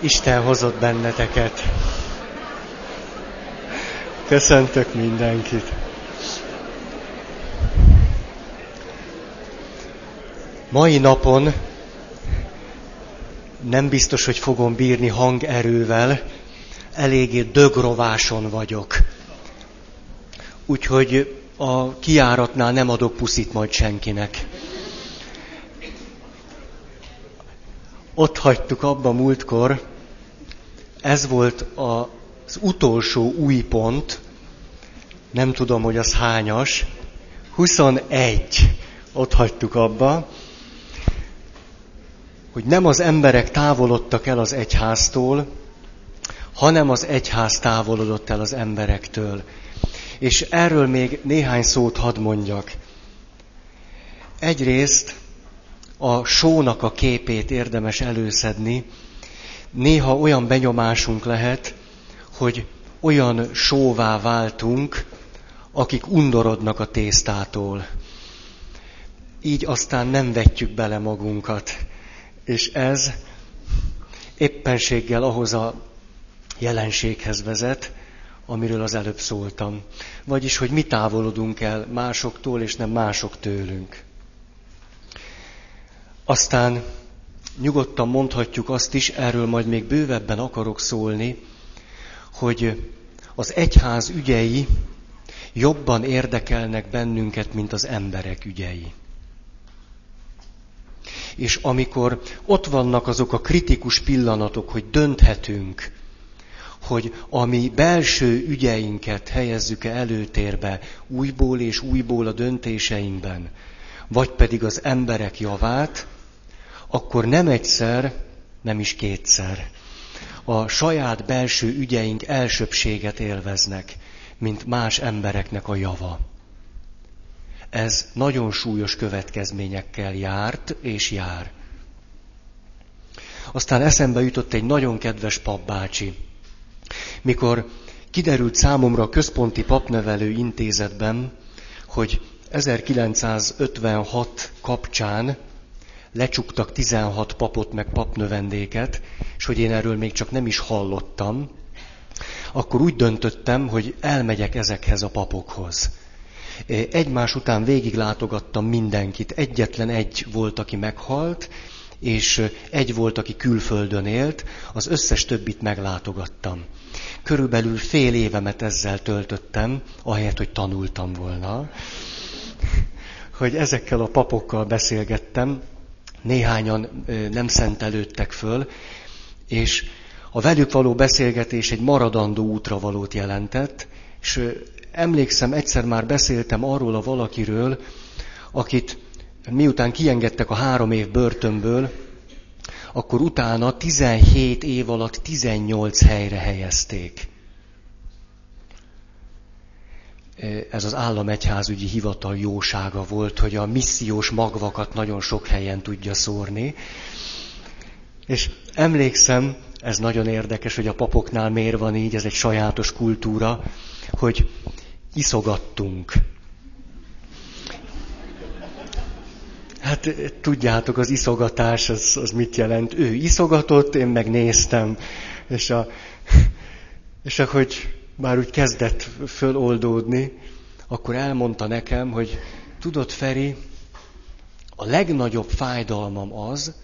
Isten hozott benneteket. Köszöntök mindenkit. Mai napon nem biztos, hogy fogom bírni hangerővel, eléggé dögrováson vagyok. Úgyhogy a kiáratnál nem adok puszit majd senkinek. Ott hagytuk abba múltkor, ez volt az utolsó új pont, nem tudom, hogy az hányas, 21, ott hagytuk abba, hogy nem az emberek távolodtak el az egyháztól, hanem az egyház távolodott el az emberektől. És erről még néhány szót hadd mondjak. Egyrészt a sónak a képét érdemes előszedni. Néha olyan benyomásunk lehet, hogy olyan sóvá váltunk, akik undorodnak a tésztától. Így aztán nem vetjük bele magunkat. És ez éppenséggel ahhoz a jelenséghez vezet, amiről az előbb szóltam. Vagyis, hogy mi távolodunk el másoktól, és nem mások tőlünk. Aztán nyugodtan mondhatjuk azt is, erről majd még bővebben akarok szólni, hogy az egyház ügyei jobban érdekelnek bennünket, mint az emberek ügyei. És amikor ott vannak azok a kritikus pillanatok, hogy dönthetünk, hogy a mi belső ügyeinket helyezzük-e előtérbe újból és újból a döntéseinkben, vagy pedig az emberek javát, akkor nem egyszer, nem is kétszer a saját belső ügyeink elsőbséget élveznek, mint más embereknek a java. Ez nagyon súlyos következményekkel járt és jár. Aztán eszembe jutott egy nagyon kedves papbácsi. Mikor kiderült számomra a Központi Papnevelő Intézetben, hogy 1956 kapcsán lecsuktak 16 papot meg papnövendéket, és hogy én erről még csak nem is hallottam, akkor úgy döntöttem, hogy elmegyek ezekhez a papokhoz. Egymás után végiglátogattam mindenkit. Egyetlen egy volt, aki meghalt, és egy volt, aki külföldön élt, az összes többit meglátogattam. Körülbelül fél évemet ezzel töltöttem, ahelyett, hogy tanultam volna, hogy ezekkel a papokkal beszélgettem, néhányan nem szentelődtek föl, és a velük való beszélgetés egy maradandó útra valót jelentett, és emlékszem, egyszer már beszéltem arról a valakiről, akit miután kiengedtek a három év börtönből, akkor utána 17 év alatt 18 helyre helyezték. Ez az államegyházügyi hivatal jósága volt, hogy a missziós magvakat nagyon sok helyen tudja szórni. És emlékszem, ez nagyon érdekes, hogy a papoknál miért van így, ez egy sajátos kultúra, hogy iszogattunk. Hát tudjátok, az iszogatás az, az mit jelent? Ő iszogatott, én megnéztem. És, a, és ahogy már úgy kezdett föloldódni, akkor elmondta nekem, hogy tudod, Feri, a legnagyobb fájdalmam az,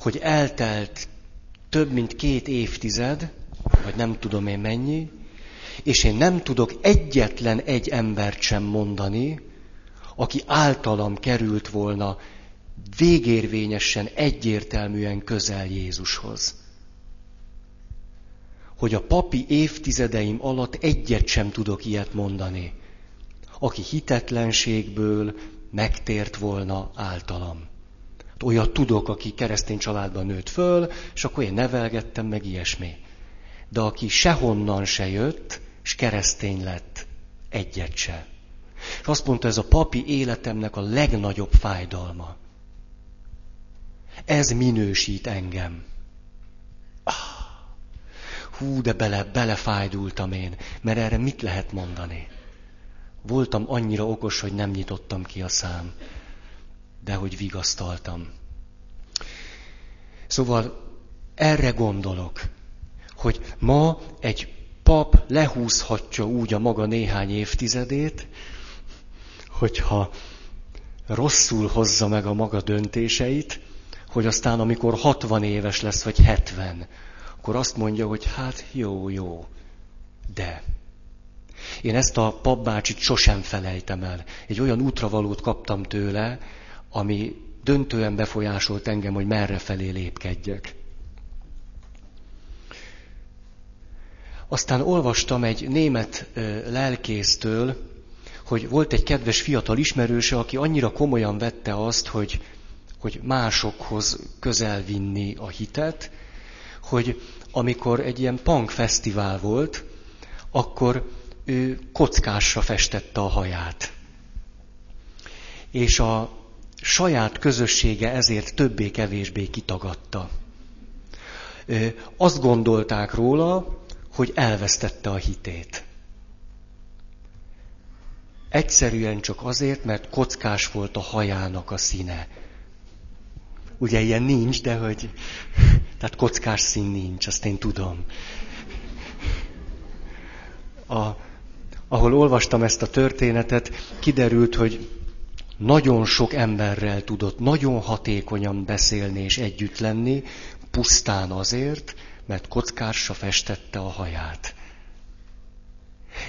hogy eltelt több mint két évtized, vagy nem tudom én mennyi, és én nem tudok egyetlen egy embert sem mondani, aki általam került volna végérvényesen, egyértelműen közel Jézushoz. Hogy a papi évtizedeim alatt egyet sem tudok ilyet mondani, aki hitetlenségből megtért volna általam. Olyat tudok, aki keresztény családban nőtt föl, és akkor én nevelgettem, meg ilyesmi. De aki sehonnan se jött, és keresztény lett, egyet se. És azt mondta, ez a papi életemnek a legnagyobb fájdalma. Ez minősít engem. Ah, hú, de bele, belefájdultam én, mert erre mit lehet mondani? Voltam annyira okos, hogy nem nyitottam ki a szám, de hogy vigasztaltam. Szóval erre gondolok, hogy ma egy pap lehúzhatja úgy a maga néhány évtizedét, hogyha rosszul hozza meg a maga döntéseit, hogy aztán amikor 60 éves lesz, vagy 70, akkor azt mondja, hogy hát jó, jó, de. Én ezt a papbácsit sosem felejtem el. Egy olyan útravalót kaptam tőle, ami döntően befolyásolt engem, hogy merre felé lépkedjek. Aztán olvastam egy német lelkésztől, hogy volt egy kedves fiatal ismerőse, aki annyira komolyan vette azt, hogy, hogy másokhoz közel vinni a hitet, hogy amikor egy ilyen punk fesztivál volt, akkor ő kockásra festette a haját. És a saját közössége ezért többé-kevésbé kitagadta. Azt gondolták róla, hogy elvesztette a hitét. Egyszerűen csak azért, mert kockás volt a hajának a színe. Ugye ilyen nincs, de hogy... Tehát kockás szín nincs, azt én tudom. A, ahol olvastam ezt a történetet, kiderült, hogy nagyon sok emberrel tudott nagyon hatékonyan beszélni és együtt lenni, pusztán azért, mert kockásra festette a haját.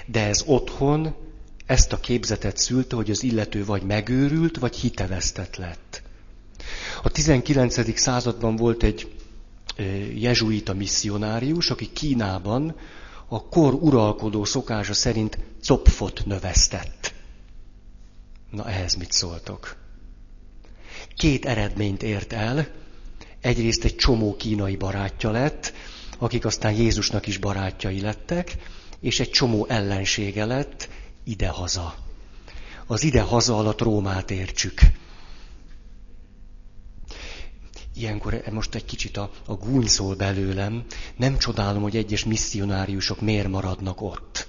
De ez otthon ezt a képzetet szülte, hogy az illető vagy megőrült, vagy hitevesztett lett. A 19. században volt egy jezsuita misszionárius, aki Kínában a kor uralkodó szokása szerint copfot növesztett. Na ehhez mit szóltok? Két eredményt ért el. Egyrészt egy csomó kínai barátja lett, akik aztán Jézusnak is barátjai lettek, és egy csomó ellensége lett idehaza. Az idehaza alatt Rómát értsük. Ilyenkor most egy kicsit a, a gúny szól belőlem. Nem csodálom, hogy egyes misszionáriusok miért maradnak ott.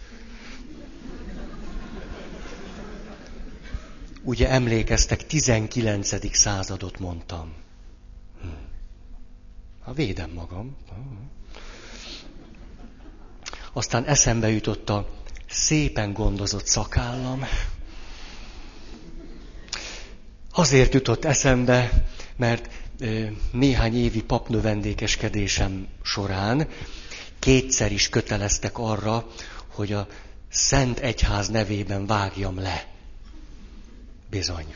Ugye emlékeztek, 19. századot mondtam. Hm. Ha védem magam. Aztán eszembe jutott a szépen gondozott szakállam. Azért jutott eszembe, mert néhány évi papnövendékeskedésem során kétszer is köteleztek arra, hogy a Szent Egyház nevében vágjam le. Bizony.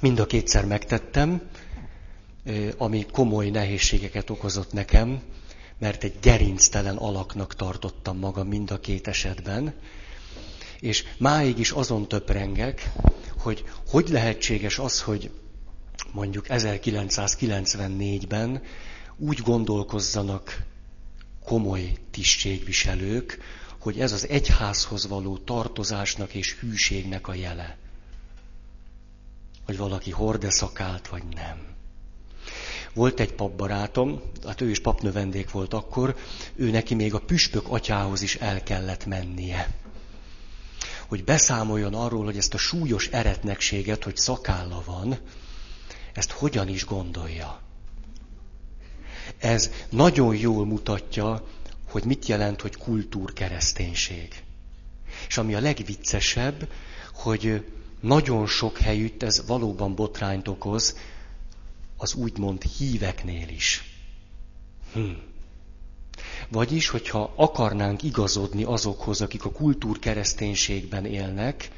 Mind a kétszer megtettem, ami komoly nehézségeket okozott nekem, mert egy gerinctelen alaknak tartottam magam mind a két esetben, és máig is azon töprengek, hogy hogy lehetséges az, hogy mondjuk 1994-ben úgy gondolkozzanak komoly tisztségviselők, hogy ez az egyházhoz való tartozásnak és hűségnek a jele. Hogy valaki horde szakált, vagy nem. Volt egy papbarátom, hát ő is papnövendék volt akkor, ő neki még a püspök atyához is el kellett mennie. Hogy beszámoljon arról, hogy ezt a súlyos eretnekséget, hogy szakálla van, ezt hogyan is gondolja. Ez nagyon jól mutatja, hogy mit jelent, hogy kultúrkereszténység. És ami a legviccesebb, hogy nagyon sok helyütt ez valóban botrányt okoz, az úgymond híveknél is. Hm. Vagyis, hogyha akarnánk igazodni azokhoz, akik a kultúrkereszténységben élnek,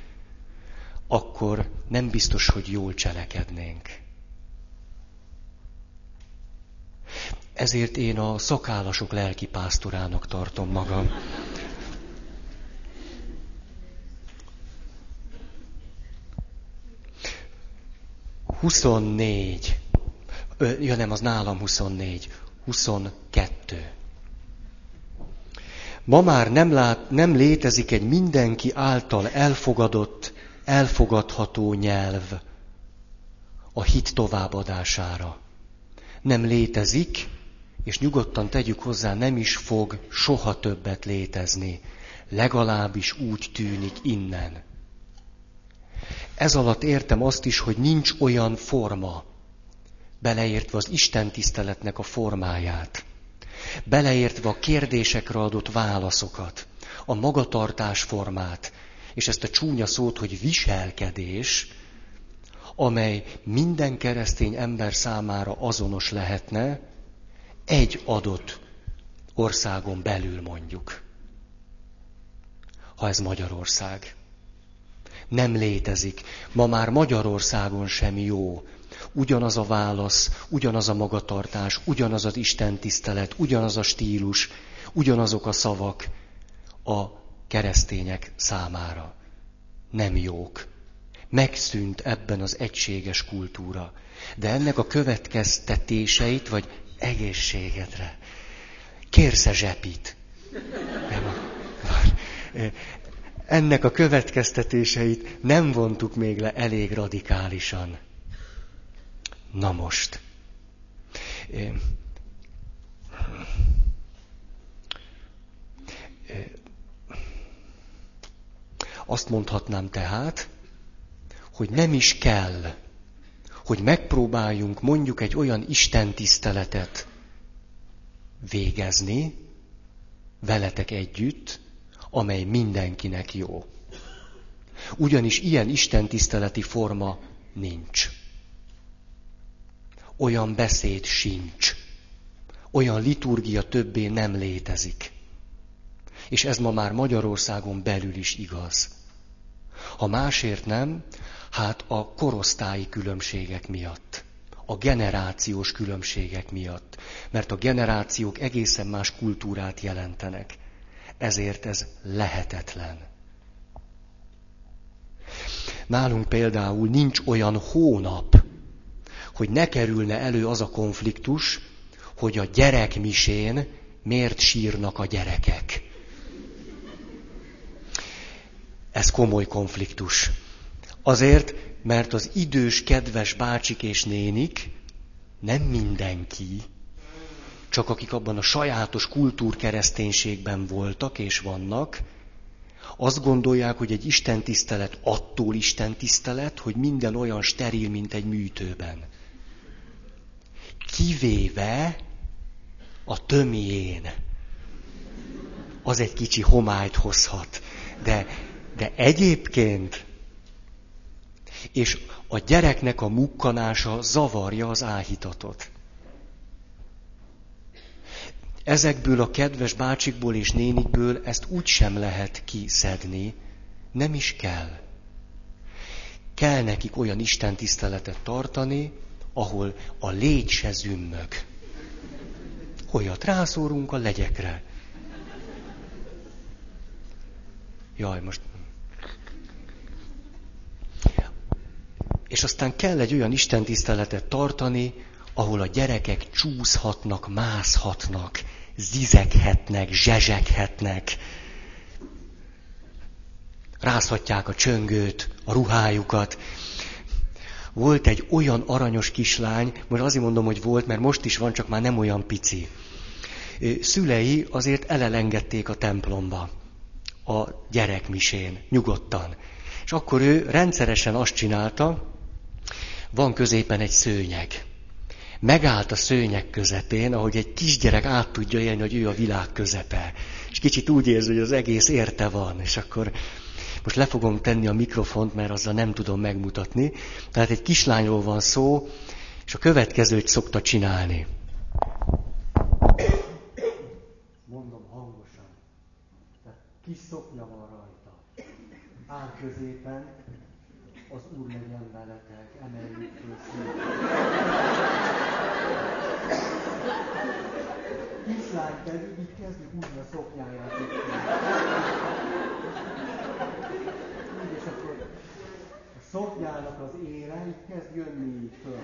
akkor nem biztos, hogy jól cselekednénk. Ezért én a szakállasok lelki pásztorának tartom magam. Huszonnégy. Ja nem, az nálam 24. 22. Ma már nem, lát, nem létezik egy mindenki által elfogadott, elfogadható nyelv a hit továbbadására. Nem létezik, és nyugodtan tegyük hozzá, nem is fog soha többet létezni. Legalábbis úgy tűnik innen. Ez alatt értem azt is, hogy nincs olyan forma, beleértve az Isten tiszteletnek a formáját, beleértve a kérdésekre adott válaszokat, a magatartás formát, és ezt a csúnya szót, hogy viselkedés, amely minden keresztény ember számára azonos lehetne, egy adott országon belül mondjuk. Ha ez Magyarország. Nem létezik. Ma már Magyarországon sem jó. Ugyanaz a válasz, ugyanaz a magatartás, ugyanaz az Isten tisztelet, ugyanaz a stílus, ugyanazok a szavak a keresztények számára. Nem jók. Megszűnt ebben az egységes kultúra. De ennek a következtetéseit, vagy egészségedre. Kérsz-e zsepit? Ennek a következtetéseit nem vontuk még le elég radikálisan. Na most. Azt mondhatnám tehát, hogy nem is kell hogy megpróbáljunk mondjuk egy olyan Isten tiszteletet végezni veletek együtt, amely mindenkinek jó. Ugyanis ilyen Isten tiszteleti forma nincs. Olyan beszéd sincs. Olyan liturgia többé nem létezik. És ez ma már Magyarországon belül is igaz. Ha másért nem, Hát a korosztályi különbségek miatt, a generációs különbségek miatt, mert a generációk egészen más kultúrát jelentenek. Ezért ez lehetetlen. Nálunk például nincs olyan hónap, hogy ne kerülne elő az a konfliktus, hogy a gyerekmisén miért sírnak a gyerekek. Ez komoly konfliktus. Azért, mert az idős, kedves bácsik és nénik, nem mindenki, csak akik abban a sajátos kultúrkereszténységben voltak és vannak, azt gondolják, hogy egy istentisztelet attól istentisztelet, hogy minden olyan steril, mint egy műtőben. Kivéve a tömién. Az egy kicsi homályt hozhat. De, de egyébként és a gyereknek a mukkanása zavarja az áhítatot. Ezekből a kedves bácsikból és nénikből ezt úgy sem lehet kiszedni, nem is kell. Kell nekik olyan Isten tiszteletet tartani, ahol a légy se zümmög. Olyat rászórunk a legyekre. Jaj, most És aztán kell egy olyan istentiszteletet tartani, ahol a gyerekek csúszhatnak, mászhatnak, zizeghetnek, zsezseghetnek, rázhatják a csöngőt, a ruhájukat. Volt egy olyan aranyos kislány, most azért mondom, hogy volt, mert most is van, csak már nem olyan pici. Szülei azért elelengedték a templomba, a gyerekmisén, nyugodtan. És akkor ő rendszeresen azt csinálta, van középen egy szőnyeg. Megállt a szőnyeg közepén, ahogy egy kisgyerek át tudja élni, hogy ő a világ közepe. És kicsit úgy érzi, hogy az egész érte van. És akkor most le fogom tenni a mikrofont, mert azzal nem tudom megmutatni. Tehát egy kislányról van szó, és a következőt szokta csinálni. Mondom hangosan. Tehát kis szoknya van rajta. Áll középen, az Úr legyen veletek, emeljük föl. Kislány pedig így kezdi húzni a szoknyáját. Így, és akkor a szoknyának az éle így kezd jönni így föl.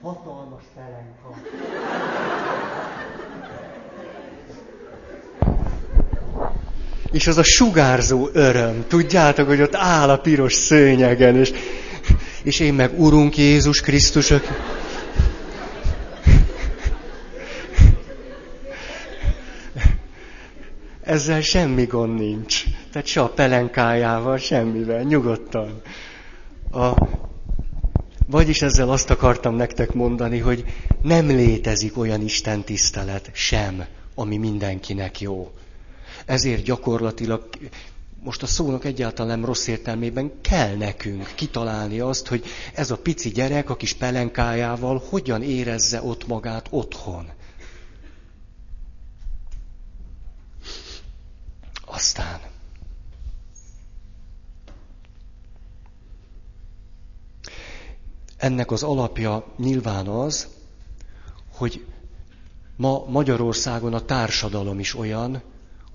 Hatalmas pelenka. És az a sugárzó öröm, tudjátok, hogy ott áll a piros szőnyegen, és, és én meg Urunk Jézus Krisztusok. Ezzel semmi gond nincs. Tehát se a pelenkájával, semmivel, nyugodtan. A, Vagyis ezzel azt akartam nektek mondani, hogy nem létezik olyan Isten tisztelet sem, ami mindenkinek jó. Ezért gyakorlatilag most a szónak egyáltalán nem rossz értelmében kell nekünk kitalálni azt, hogy ez a pici gyerek a kis pelenkájával hogyan érezze ott magát otthon. Aztán. Ennek az alapja nyilván az, hogy ma Magyarországon a társadalom is olyan,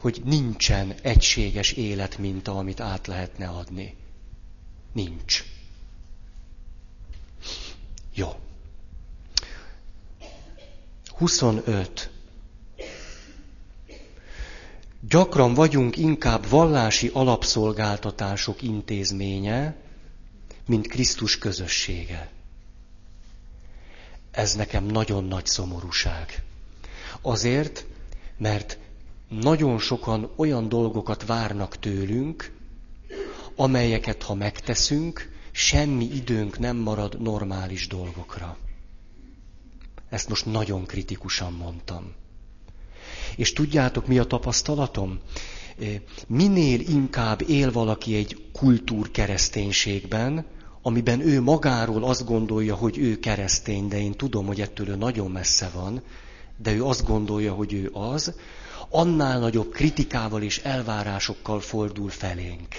hogy nincsen egységes életminta, amit át lehetne adni. Nincs. Jó. 25. Gyakran vagyunk inkább vallási alapszolgáltatások intézménye, mint Krisztus közössége. Ez nekem nagyon nagy szomorúság. Azért, mert nagyon sokan olyan dolgokat várnak tőlünk, amelyeket ha megteszünk, semmi időnk nem marad normális dolgokra. Ezt most nagyon kritikusan mondtam. És tudjátok, mi a tapasztalatom? Minél inkább él valaki egy kultúrkereszténységben, amiben ő magáról azt gondolja, hogy ő keresztény, de én tudom, hogy ettől ő nagyon messze van, de ő azt gondolja, hogy ő az, annál nagyobb kritikával és elvárásokkal fordul felénk.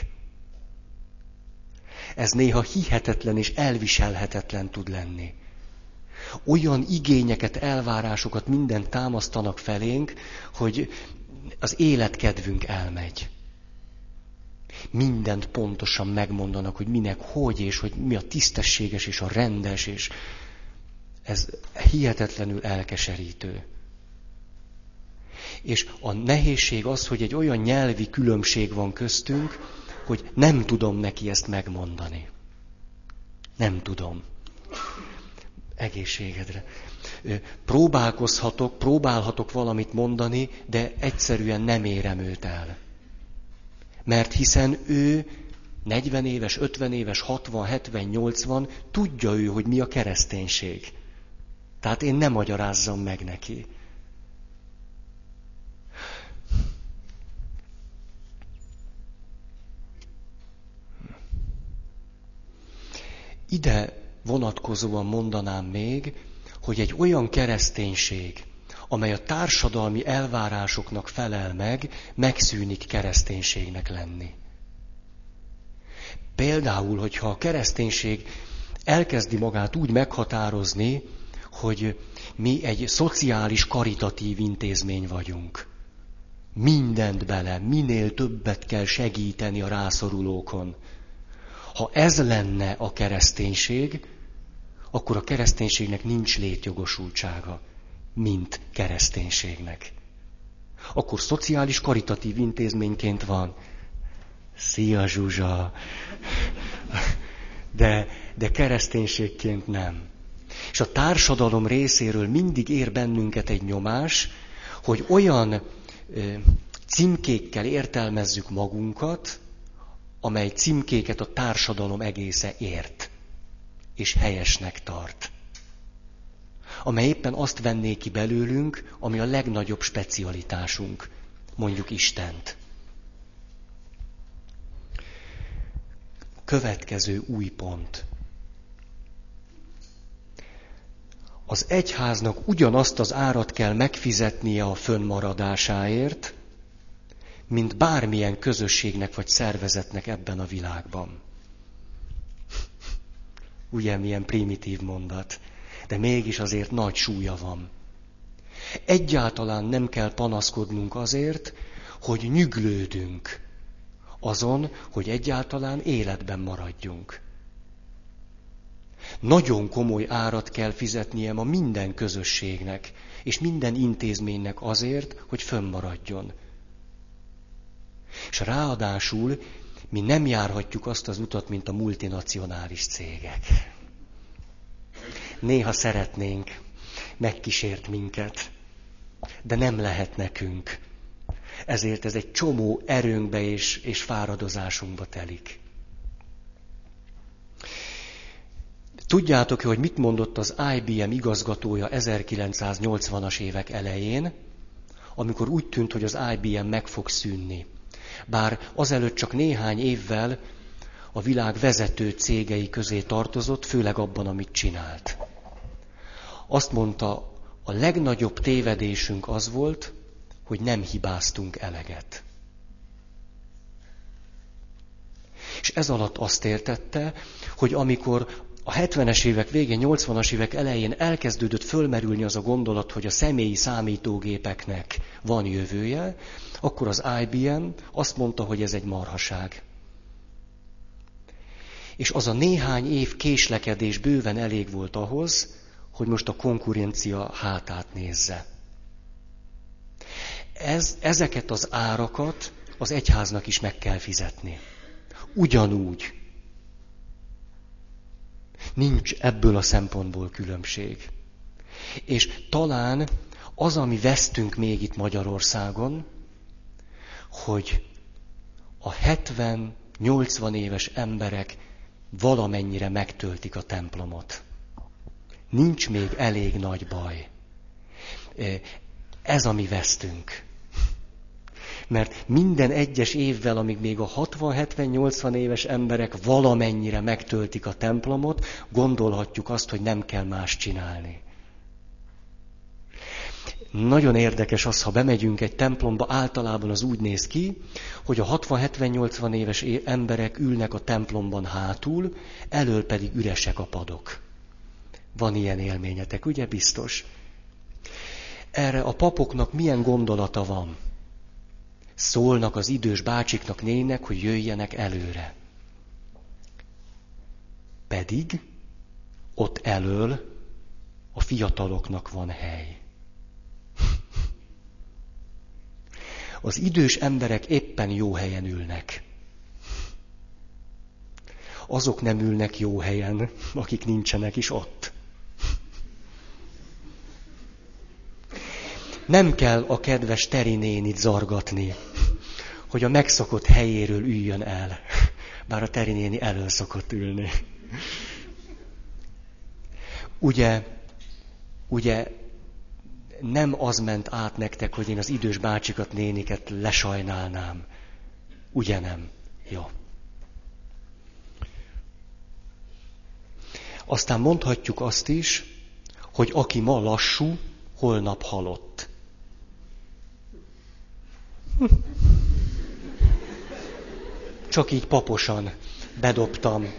Ez néha hihetetlen és elviselhetetlen tud lenni. Olyan igényeket, elvárásokat minden támasztanak felénk, hogy az életkedvünk elmegy. Mindent pontosan megmondanak, hogy minek hogy, és hogy mi a tisztességes és a rendes, és ez hihetetlenül elkeserítő. És a nehézség az, hogy egy olyan nyelvi különbség van köztünk, hogy nem tudom neki ezt megmondani. Nem tudom. Egészségedre. Próbálkozhatok, próbálhatok valamit mondani, de egyszerűen nem érem őt el. Mert hiszen ő 40 éves, 50 éves, 60, 70, 80, tudja ő, hogy mi a kereszténység. Tehát én nem magyarázzam meg neki. Ide vonatkozóan mondanám még, hogy egy olyan kereszténység, amely a társadalmi elvárásoknak felel meg, megszűnik kereszténységnek lenni. Például, hogyha a kereszténység elkezdi magát úgy meghatározni, hogy mi egy szociális karitatív intézmény vagyunk. Mindent bele, minél többet kell segíteni a rászorulókon. Ha ez lenne a kereszténység, akkor a kereszténységnek nincs létjogosultsága, mint kereszténységnek. Akkor szociális karitatív intézményként van. Szia Zsuzsa! De, de kereszténységként nem. És a társadalom részéről mindig ér bennünket egy nyomás, hogy olyan ö, címkékkel értelmezzük magunkat, amely címkéket a társadalom egésze ért, és helyesnek tart. Amely éppen azt venné ki belőlünk, ami a legnagyobb specialitásunk, mondjuk Istent. Következő új pont. Az egyháznak ugyanazt az árat kell megfizetnie a fönnmaradásáért, mint bármilyen közösségnek vagy szervezetnek ebben a világban. Ugye milyen primitív mondat, de mégis azért nagy súlya van. Egyáltalán nem kell panaszkodnunk azért, hogy nyüglődünk azon, hogy egyáltalán életben maradjunk. Nagyon komoly árat kell fizetnie ma minden közösségnek, és minden intézménynek azért, hogy fönnmaradjon. És ráadásul mi nem járhatjuk azt az utat, mint a multinacionális cégek. Néha szeretnénk, megkísért minket, de nem lehet nekünk. Ezért ez egy csomó erőnkbe és, és fáradozásunkba telik. Tudjátok, hogy mit mondott az IBM igazgatója 1980-as évek elején, amikor úgy tűnt, hogy az IBM meg fog szűnni. Bár azelőtt csak néhány évvel a világ vezető cégei közé tartozott, főleg abban, amit csinált. Azt mondta, a legnagyobb tévedésünk az volt, hogy nem hibáztunk eleget. És ez alatt azt értette, hogy amikor a 70-es évek végén, 80-as évek elején elkezdődött fölmerülni az a gondolat, hogy a személyi számítógépeknek van jövője, akkor az IBM azt mondta, hogy ez egy marhaság. És az a néhány év késlekedés bőven elég volt ahhoz, hogy most a konkurencia hátát nézze. Ez, ezeket az árakat az egyháznak is meg kell fizetni. Ugyanúgy. Nincs ebből a szempontból különbség. És talán az, ami vesztünk még itt Magyarországon, hogy a 70-80 éves emberek valamennyire megtöltik a templomot. Nincs még elég nagy baj. Ez a mi vesztünk. Mert minden egyes évvel, amíg még a 60-70-80 éves emberek valamennyire megtöltik a templomot, gondolhatjuk azt, hogy nem kell más csinálni. Nagyon érdekes az, ha bemegyünk egy templomba, általában az úgy néz ki, hogy a 60-70-80 éves emberek ülnek a templomban hátul, elől pedig üresek a padok. Van ilyen élményetek, ugye biztos? Erre a papoknak milyen gondolata van? Szólnak az idős bácsiknak, nének, hogy jöjjenek előre. Pedig ott elől a fiataloknak van hely. Az idős emberek éppen jó helyen ülnek. Azok nem ülnek jó helyen, akik nincsenek is ott. Nem kell a kedves terinénit zargatni, hogy a megszokott helyéről üljön el. Bár a terinéni elől szokott ülni. Ugye, ugye nem az ment át nektek, hogy én az idős bácsikat, néniket lesajnálnám. Ugye nem? Jó. Aztán mondhatjuk azt is, hogy aki ma lassú, holnap halott. Csak így paposan bedobtam.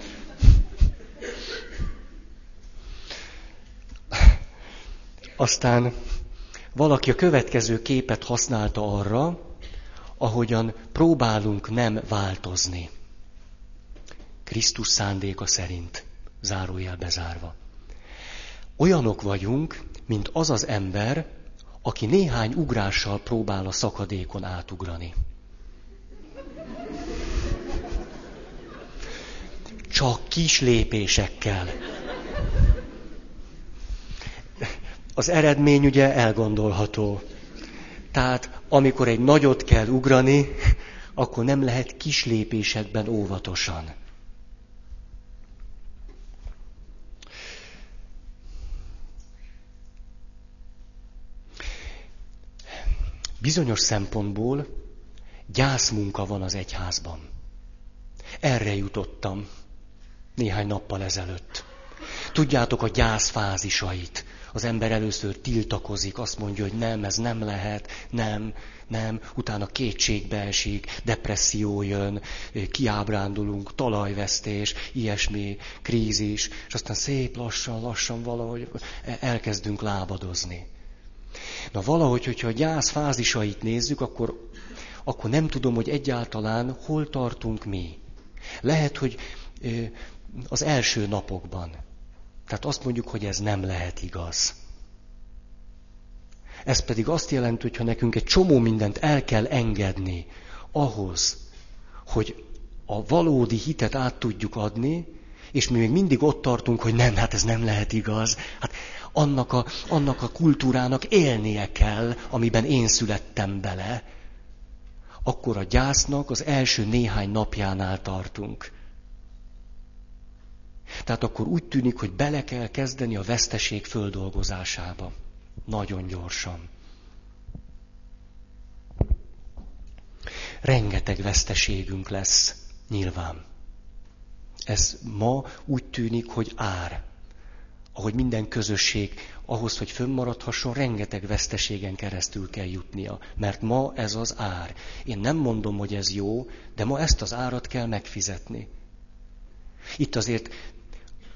Aztán valaki a következő képet használta arra, ahogyan próbálunk nem változni. Krisztus szándéka szerint, zárójel bezárva. Olyanok vagyunk, mint az az ember, aki néhány ugrással próbál a szakadékon átugrani. Csak kis lépésekkel. Az eredmény ugye elgondolható. Tehát amikor egy nagyot kell ugrani, akkor nem lehet kis lépésekben óvatosan. Bizonyos szempontból gyászmunka van az egyházban. Erre jutottam néhány nappal ezelőtt. Tudjátok a gyász fázisait. Az ember először tiltakozik, azt mondja, hogy nem, ez nem lehet, nem, nem, utána kétségbe esik, depresszió jön, kiábrándulunk, talajvesztés, ilyesmi, krízis, és aztán szép lassan, lassan valahogy elkezdünk lábadozni. Na valahogy, hogyha a gyász fázisait nézzük, akkor, akkor nem tudom, hogy egyáltalán hol tartunk mi. Lehet, hogy az első napokban. Tehát azt mondjuk, hogy ez nem lehet igaz. Ez pedig azt jelenti, hogy ha nekünk egy csomó mindent el kell engedni ahhoz, hogy a valódi hitet át tudjuk adni, és mi még mindig ott tartunk, hogy nem, hát ez nem lehet igaz. Hát annak a, annak a kultúrának élnie kell, amiben én születtem bele, akkor a gyásznak az első néhány napjánál tartunk. Tehát akkor úgy tűnik, hogy bele kell kezdeni a veszteség földolgozásába. Nagyon gyorsan. Rengeteg veszteségünk lesz, nyilván. Ez ma úgy tűnik, hogy ár. Ahogy minden közösség, ahhoz, hogy fönnmaradhasson, rengeteg veszteségen keresztül kell jutnia. Mert ma ez az ár. Én nem mondom, hogy ez jó, de ma ezt az árat kell megfizetni. Itt azért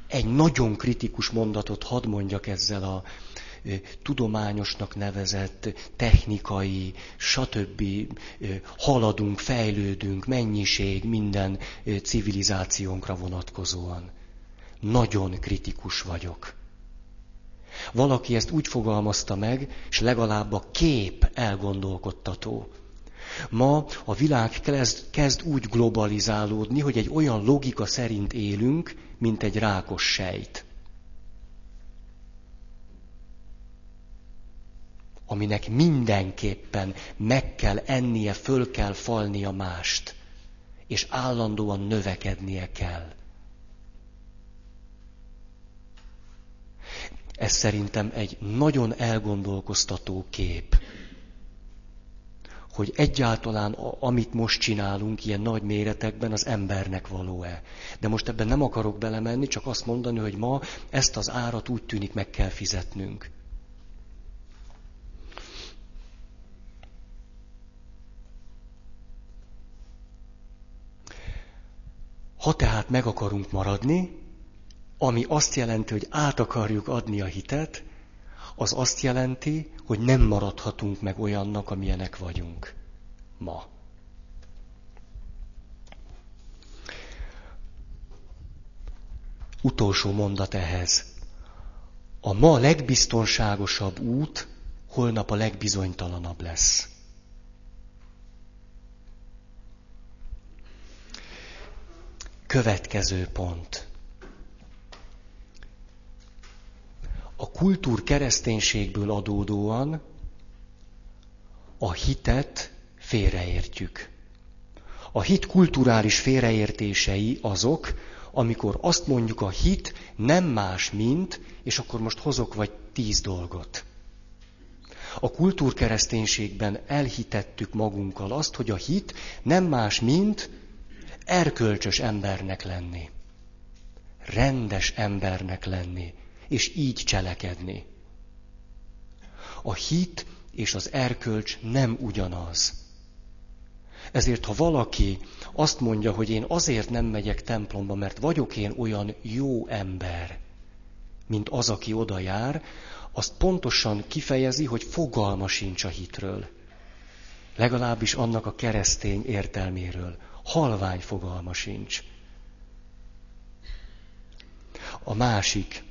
egy nagyon kritikus mondatot hadd mondjak ezzel a tudományosnak nevezett, technikai, stb. haladunk, fejlődünk, mennyiség, minden civilizációnkra vonatkozóan. Nagyon kritikus vagyok. Valaki ezt úgy fogalmazta meg, és legalább a kép elgondolkodtató. Ma a világ kezd, kezd úgy globalizálódni, hogy egy olyan logika szerint élünk, mint egy rákos sejt. Aminek mindenképpen meg kell ennie, föl kell falnia mást, és állandóan növekednie kell. Ez szerintem egy nagyon elgondolkoztató kép, hogy egyáltalán amit most csinálunk ilyen nagy méretekben, az embernek való-e. De most ebben nem akarok belemenni, csak azt mondani, hogy ma ezt az árat úgy tűnik meg kell fizetnünk. Ha tehát meg akarunk maradni, ami azt jelenti, hogy át akarjuk adni a hitet, az azt jelenti, hogy nem maradhatunk meg olyannak, amilyenek vagyunk ma. Utolsó mondat ehhez. A ma legbiztonságosabb út holnap a legbizonytalanabb lesz. Következő pont. A kultúr kereszténységből adódóan a hitet félreértjük. A hit kulturális félreértései azok, amikor azt mondjuk, a hit nem más, mint, és akkor most hozok vagy tíz dolgot. A kultúrkereszténységben elhitettük magunkkal azt, hogy a hit nem más, mint erkölcsös embernek lenni, rendes embernek lenni, és így cselekedni. A hit és az erkölcs nem ugyanaz. Ezért, ha valaki azt mondja, hogy én azért nem megyek templomba, mert vagyok én olyan jó ember, mint az, aki oda jár, azt pontosan kifejezi, hogy fogalma sincs a hitről. Legalábbis annak a keresztény értelméről halvány fogalma sincs. A másik.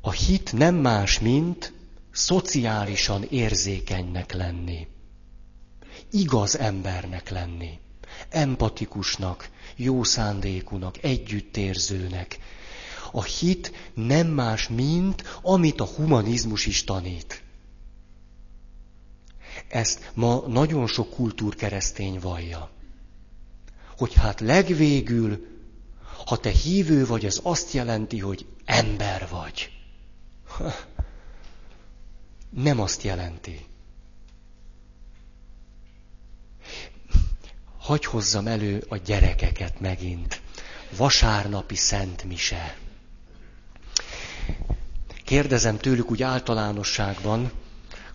A hit nem más, mint szociálisan érzékenynek lenni. Igaz embernek lenni. Empatikusnak, jó szándékúnak, együttérzőnek. A hit nem más, mint amit a humanizmus is tanít. Ezt ma nagyon sok kultúrkeresztény vallja. Hogy hát legvégül, ha te hívő vagy, ez azt jelenti, hogy ember vagy. Nem azt jelenti. Hagy hozzam elő a gyerekeket megint. Vasárnapi Szent Mise. Kérdezem tőlük úgy általánosságban,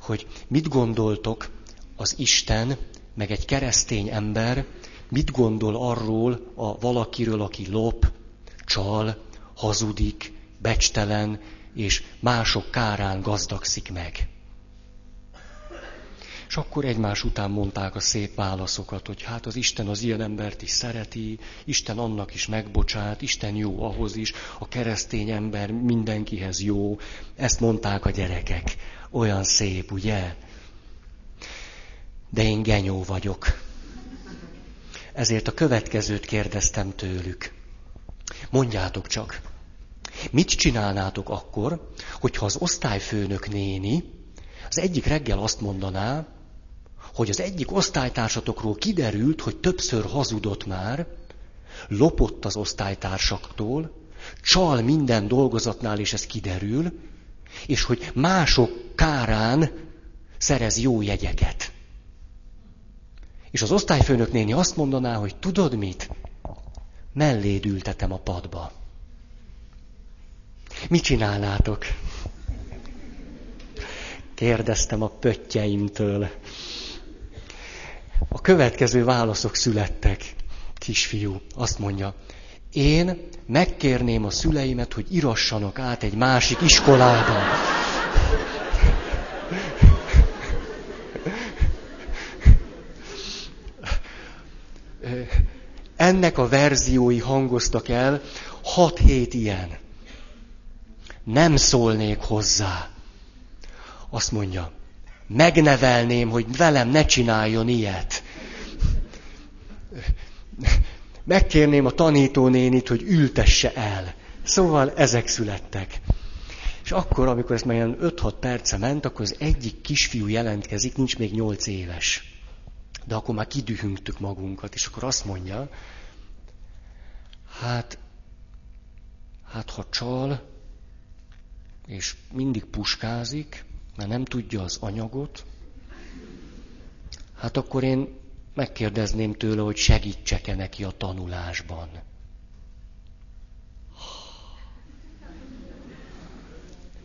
hogy mit gondoltok az Isten, meg egy keresztény ember, mit gondol arról a valakiről, aki lop, csal, hazudik, becstelen, és mások kárán gazdagszik meg. És akkor egymás után mondták a szép válaszokat, hogy hát az Isten az ilyen embert is szereti, Isten annak is megbocsát, Isten jó ahhoz is, a keresztény ember mindenkihez jó. Ezt mondták a gyerekek. Olyan szép, ugye? De én genyó vagyok. Ezért a következőt kérdeztem tőlük. Mondjátok csak, mit csinálnátok akkor, hogyha az osztályfőnök néni az egyik reggel azt mondaná, hogy az egyik osztálytársatokról kiderült, hogy többször hazudott már, lopott az osztálytársaktól, csal minden dolgozatnál, és ez kiderül, és hogy mások kárán szerez jó jegyeket. És az osztályfőnök néni azt mondaná, hogy tudod mit? Melléd ültetem a padba. Mit csinálnátok? Kérdeztem a pöttyeimtől. A következő válaszok születtek. Kisfiú azt mondja, én megkérném a szüleimet, hogy irassanak át egy másik iskolába. Ennek a verziói hangoztak el, hat hét ilyen. Nem szólnék hozzá. Azt mondja, megnevelném, hogy velem ne csináljon ilyet. Megkérném a tanítónénit, hogy ültesse el. Szóval ezek születtek. És akkor, amikor ez már ilyen 5-6 perce ment, akkor az egyik kisfiú jelentkezik, nincs még 8 éves. De akkor már kidühüngtük magunkat, és akkor azt mondja, hát, hát ha csal, és mindig puskázik, mert nem tudja az anyagot, hát akkor én megkérdezném tőle, hogy segítsek-e neki a tanulásban.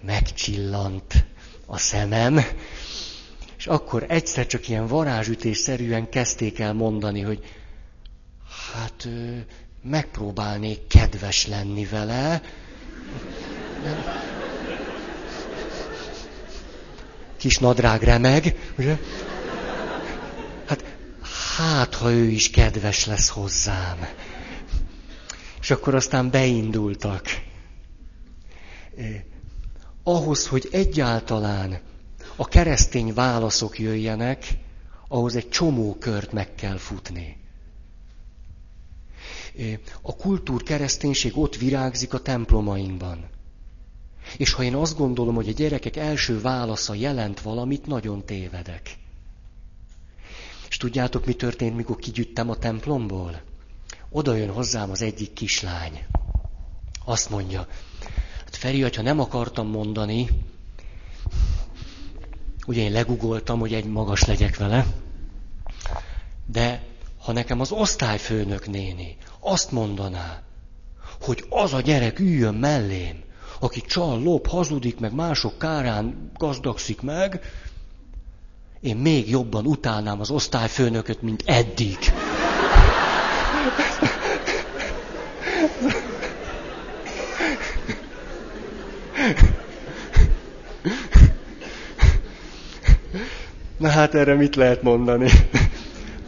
Megcsillant a szemem, és akkor egyszer csak ilyen varázsütésszerűen kezdték el mondani, hogy hát megpróbálnék kedves lenni vele. Kis nadrág remeg, ugye? Hát, hát, ha ő is kedves lesz hozzám. És akkor aztán beindultak. Ahhoz, hogy egyáltalán a keresztény válaszok jöjjenek, ahhoz egy csomó kört meg kell futni. A kultúr kereszténység ott virágzik a templomainkban. És ha én azt gondolom, hogy a gyerekek első válasza jelent valamit, nagyon tévedek. És tudjátok, mi történt, mikor kigyüttem a templomból? Oda jön hozzám az egyik kislány. Azt mondja, hát Feri, ha nem akartam mondani, ugye én legugoltam, hogy egy magas legyek vele, de ha nekem az osztályfőnök néni azt mondaná, hogy az a gyerek üljön mellém, aki csal, lop, hazudik, meg mások kárán gazdagszik meg, én még jobban utálnám az osztályfőnököt, mint eddig. Na hát erre mit lehet mondani?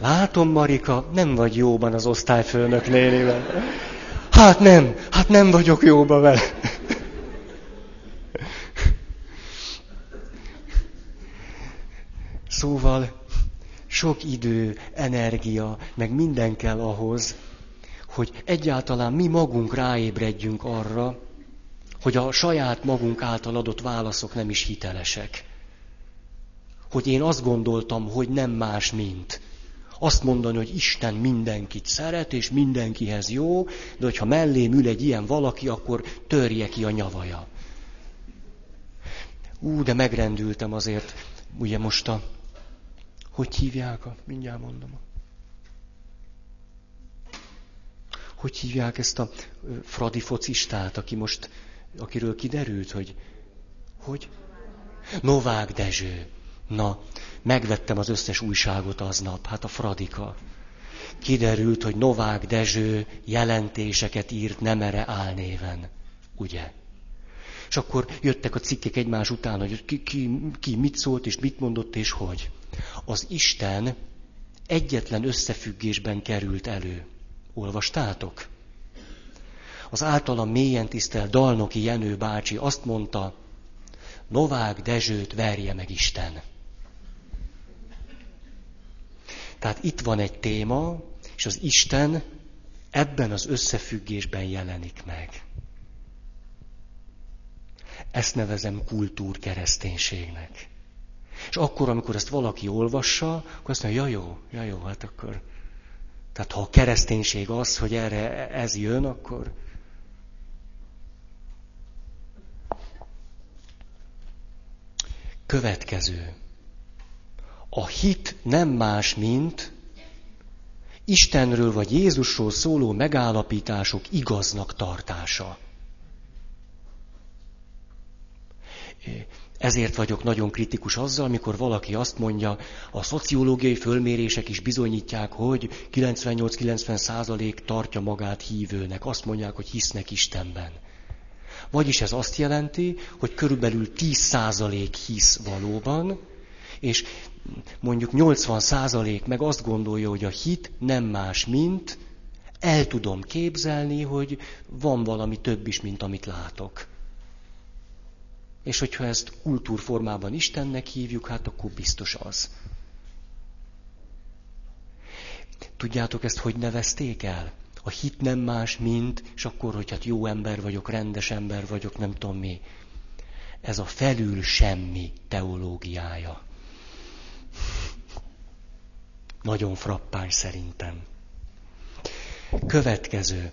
Látom, Marika, nem vagy jóban az osztályfőnök nénivel. Hát nem, hát nem vagyok jóban vele. Szóval sok idő, energia, meg minden kell ahhoz, hogy egyáltalán mi magunk ráébredjünk arra, hogy a saját magunk által adott válaszok nem is hitelesek. Hogy én azt gondoltam, hogy nem más, mint. Azt mondani, hogy Isten mindenkit szeret, és mindenkihez jó, de hogyha mellém ül egy ilyen valaki, akkor törje ki a nyavaja. Ú, de megrendültem azért, ugye most a hogy hívják a, mindjárt mondom. Hogy hívják ezt a fradi focistát, aki most, akiről kiderült, hogy, hogy? Novák Dezső. Na, megvettem az összes újságot aznap, hát a Fradika. Kiderült, hogy Novák Dezső jelentéseket írt nem erre álnéven. Ugye? És akkor jöttek a cikkek egymás után, hogy ki, ki, ki mit szólt, és mit mondott, és hogy. Az Isten egyetlen összefüggésben került elő. Olvastátok? Az általam mélyen tisztelt Dalnoki Jenő bácsi azt mondta, Novák Dezsőt verje meg Isten. Tehát itt van egy téma, és az Isten ebben az összefüggésben jelenik meg. Ezt nevezem kultúrkereszténységnek. És akkor, amikor ezt valaki olvassa, akkor azt mondja, ja jó, ja jó, hát akkor Tehát ha a kereszténység az, hogy erre ez jön, akkor... Következő. A hit nem más, mint Istenről vagy Jézusról szóló megállapítások igaznak tartása. Ezért vagyok nagyon kritikus azzal, amikor valaki azt mondja, a szociológiai fölmérések is bizonyítják, hogy 98-90 százalék tartja magát hívőnek. Azt mondják, hogy hisznek Istenben. Vagyis ez azt jelenti, hogy körülbelül 10 százalék hisz valóban, és mondjuk 80 százalék meg azt gondolja, hogy a hit nem más, mint el tudom képzelni, hogy van valami több is, mint amit látok. És hogyha ezt kultúrformában Istennek hívjuk, hát akkor biztos az. Tudjátok ezt, hogy nevezték el? A hit nem más, mint, és akkor, hogy hát jó ember vagyok, rendes ember vagyok, nem tudom mi. Ez a felül semmi teológiája. Nagyon frappáns szerintem. Következő.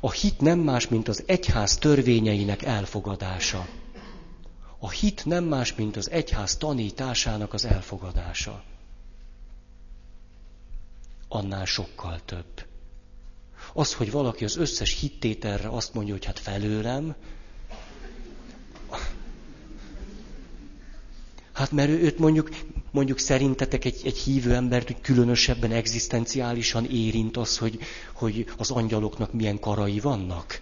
A hit nem más, mint az egyház törvényeinek elfogadása. A hit nem más, mint az egyház tanításának az elfogadása. Annál sokkal több. Az, hogy valaki az összes hittételre azt mondja, hogy hát felőlem, Hát mert őt mondjuk, mondjuk szerintetek egy, egy hívő embert hogy különösebben egzisztenciálisan érint az, hogy, hogy az angyaloknak milyen karai vannak.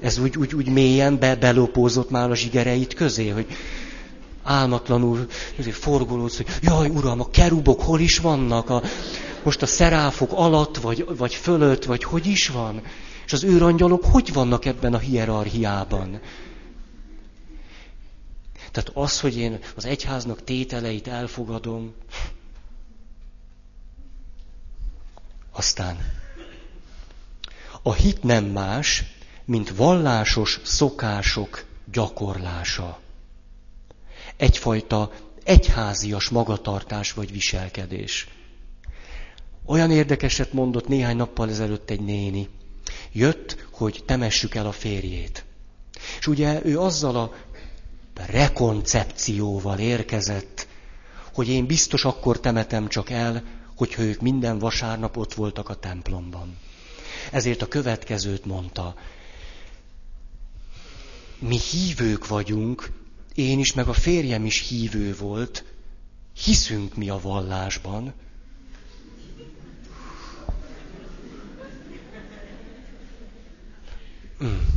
Ez úgy, úgy, úgy mélyen be, belopózott már a zsigereit közé, hogy álmatlanul forgolódsz, hogy jaj, uram, a kerubok hol is vannak, a, most a szeráfok alatt, vagy, vagy fölött, vagy hogy is van? És az őrangyalok hogy vannak ebben a hierarchiában? Tehát az, hogy én az egyháznak tételeit elfogadom, aztán a hit nem más, mint vallásos szokások gyakorlása. Egyfajta egyházias magatartás vagy viselkedés. Olyan érdekeset mondott néhány nappal ezelőtt egy néni. Jött, hogy temessük el a férjét. És ugye ő azzal a rekoncepcióval érkezett, hogy én biztos akkor temetem csak el, hogyha ők minden vasárnap ott voltak a templomban. Ezért a következőt mondta. Mi hívők vagyunk, én is, meg a férjem is hívő volt, hiszünk mi a vallásban. Mm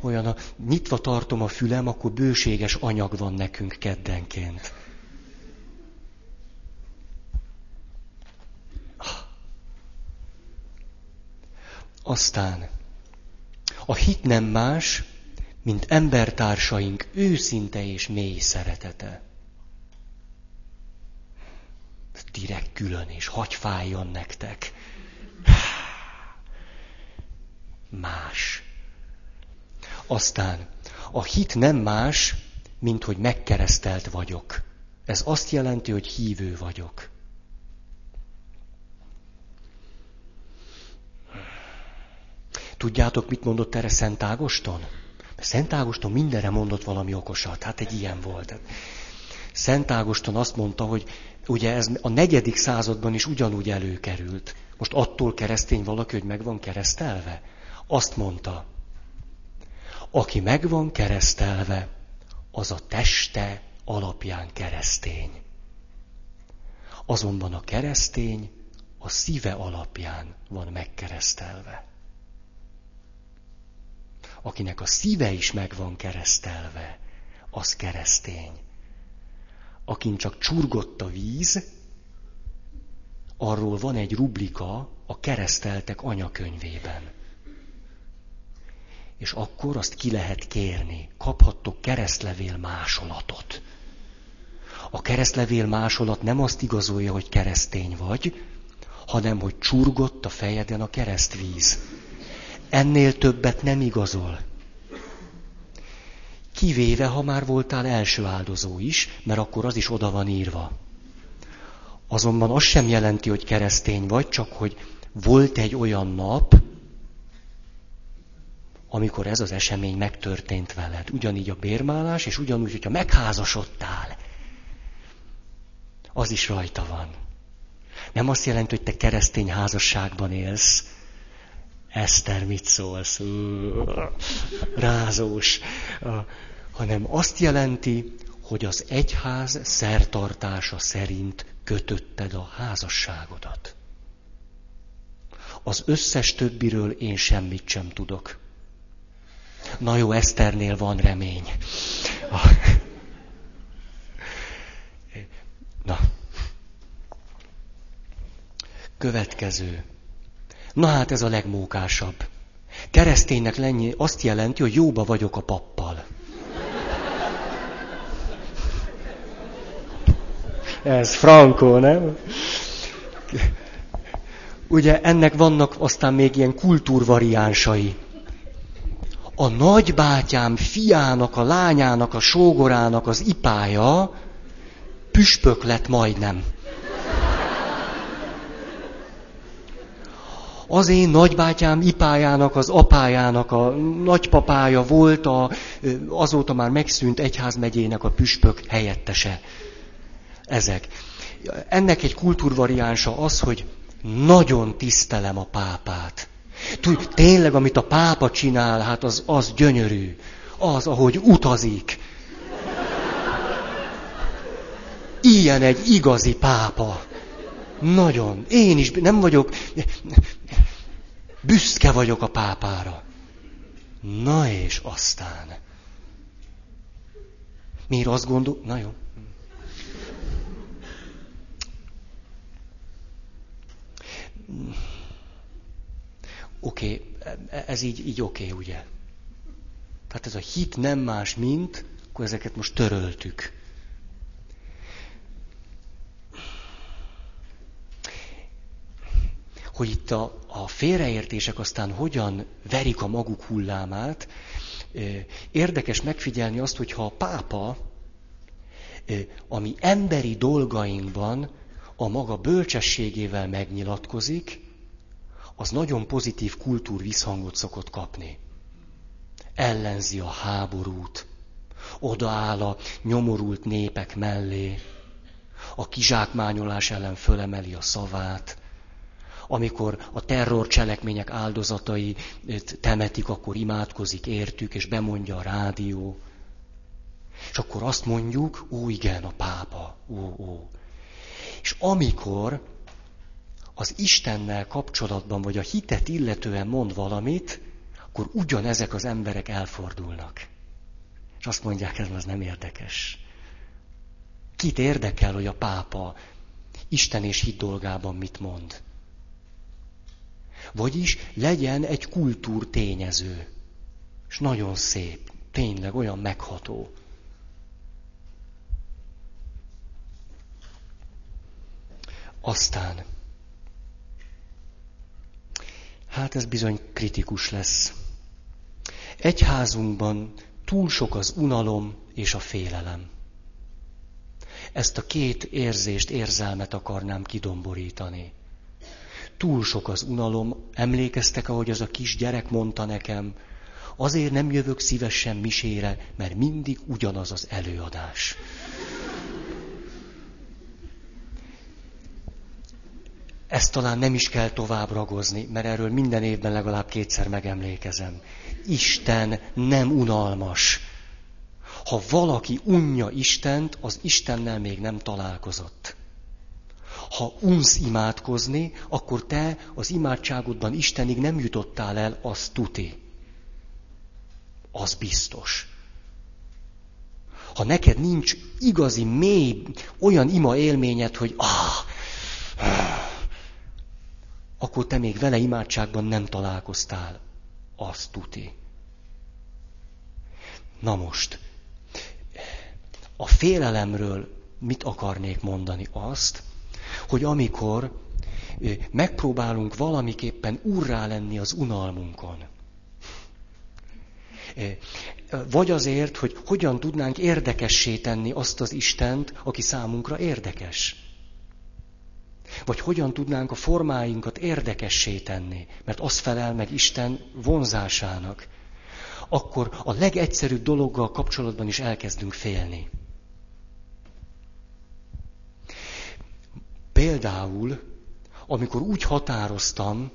olyan a, nyitva tartom a fülem, akkor bőséges anyag van nekünk keddenként. Aztán a hit nem más, mint embertársaink őszinte és mély szeretete. Direkt külön, és hagy fájjon nektek. Más. Aztán a hit nem más, mint hogy megkeresztelt vagyok. Ez azt jelenti, hogy hívő vagyok. Tudjátok, mit mondott erre Szent Ágoston? Szent Ágoston mindenre mondott valami okosat. Hát egy ilyen volt. Szent Ágoston azt mondta, hogy ugye ez a negyedik században is ugyanúgy előkerült. Most attól keresztény valaki, hogy meg van keresztelve? Azt mondta, aki meg van keresztelve, az a teste alapján keresztény. Azonban a keresztény a szíve alapján van megkeresztelve. Akinek a szíve is meg van keresztelve, az keresztény. Akin csak csurgott a víz, arról van egy rublika a kereszteltek anyakönyvében és akkor azt ki lehet kérni. Kaphattok keresztlevél másolatot. A keresztlevél másolat nem azt igazolja, hogy keresztény vagy, hanem hogy csurgott a fejeden a keresztvíz. Ennél többet nem igazol. Kivéve, ha már voltál első áldozó is, mert akkor az is oda van írva. Azonban az sem jelenti, hogy keresztény vagy, csak hogy volt egy olyan nap, amikor ez az esemény megtörtént veled. Ugyanígy a bérmálás, és ugyanúgy, hogyha megházasodtál, az is rajta van. Nem azt jelenti, hogy te keresztény házasságban élsz. Eszter, mit szólsz? Rázós. Hanem azt jelenti, hogy az egyház szertartása szerint kötötted a házasságodat. Az összes többiről én semmit sem tudok. Na jó, Eszternél van remény. Na. Következő. Na hát ez a legmókásabb. Kereszténynek lenni azt jelenti, hogy jóba vagyok a pappal. Ez frankó, nem? Ugye ennek vannak aztán még ilyen kultúrvariánsai. A nagybátyám fiának, a lányának, a sógorának az ipája püspök lett majdnem. Az én nagybátyám ipájának, az apájának a nagypapája volt a, azóta már megszűnt egyházmegyének a püspök helyettese. Ezek. Ennek egy kultúrvariánsa az, hogy nagyon tisztelem a pápát. Tényleg, amit a pápa csinál, hát az, az gyönyörű. Az, ahogy utazik. Ilyen egy igazi pápa. Nagyon. Én is nem vagyok, büszke vagyok a pápára. Na és aztán. Miért azt gondol? Na jó. Oké, okay, ez így, így oké, okay, ugye? Tehát ez a hit nem más, mint, akkor ezeket most töröltük. Hogy itt a, a félreértések aztán hogyan verik a maguk hullámát, érdekes megfigyelni azt, hogyha a pápa, ami emberi dolgainkban a maga bölcsességével megnyilatkozik, az nagyon pozitív kultúr visszhangot szokott kapni. Ellenzi a háborút, odaáll a nyomorult népek mellé, a kizsákmányolás ellen fölemeli a szavát, amikor a terrorcselekmények áldozatai temetik, akkor imádkozik értük, és bemondja a rádió. És akkor azt mondjuk, ó igen, a pápa, ó, ó. És amikor az Istennel kapcsolatban, vagy a hitet illetően mond valamit, akkor ugyanezek az emberek elfordulnak. És azt mondják, ez az nem érdekes. Kit érdekel, hogy a pápa Isten és hit dolgában mit mond? Vagyis legyen egy kultúr tényező. És nagyon szép, tényleg olyan megható. Aztán Hát ez bizony kritikus lesz. Egyházunkban túl sok az unalom és a félelem. Ezt a két érzést, érzelmet akarnám kidomborítani. Túl sok az unalom, emlékeztek, ahogy az a kis gyerek mondta nekem, azért nem jövök szívesen misére, mert mindig ugyanaz az előadás. ezt talán nem is kell tovább ragozni, mert erről minden évben legalább kétszer megemlékezem. Isten nem unalmas. Ha valaki unja Istent, az Istennel még nem találkozott. Ha unsz imádkozni, akkor te az imádságodban Istenig nem jutottál el, az tuti. Az biztos. Ha neked nincs igazi, mély, olyan ima élményed, hogy ah, ah akkor te még vele imádságban nem találkoztál. Azt tuti. Na most, a félelemről mit akarnék mondani? Azt, hogy amikor megpróbálunk valamiképpen urrá lenni az unalmunkon, vagy azért, hogy hogyan tudnánk érdekessé tenni azt az Istent, aki számunkra érdekes. Vagy hogyan tudnánk a formáinkat érdekessé tenni, mert az felel meg Isten vonzásának. Akkor a legegyszerűbb dologgal kapcsolatban is elkezdünk félni. Például, amikor úgy határoztam,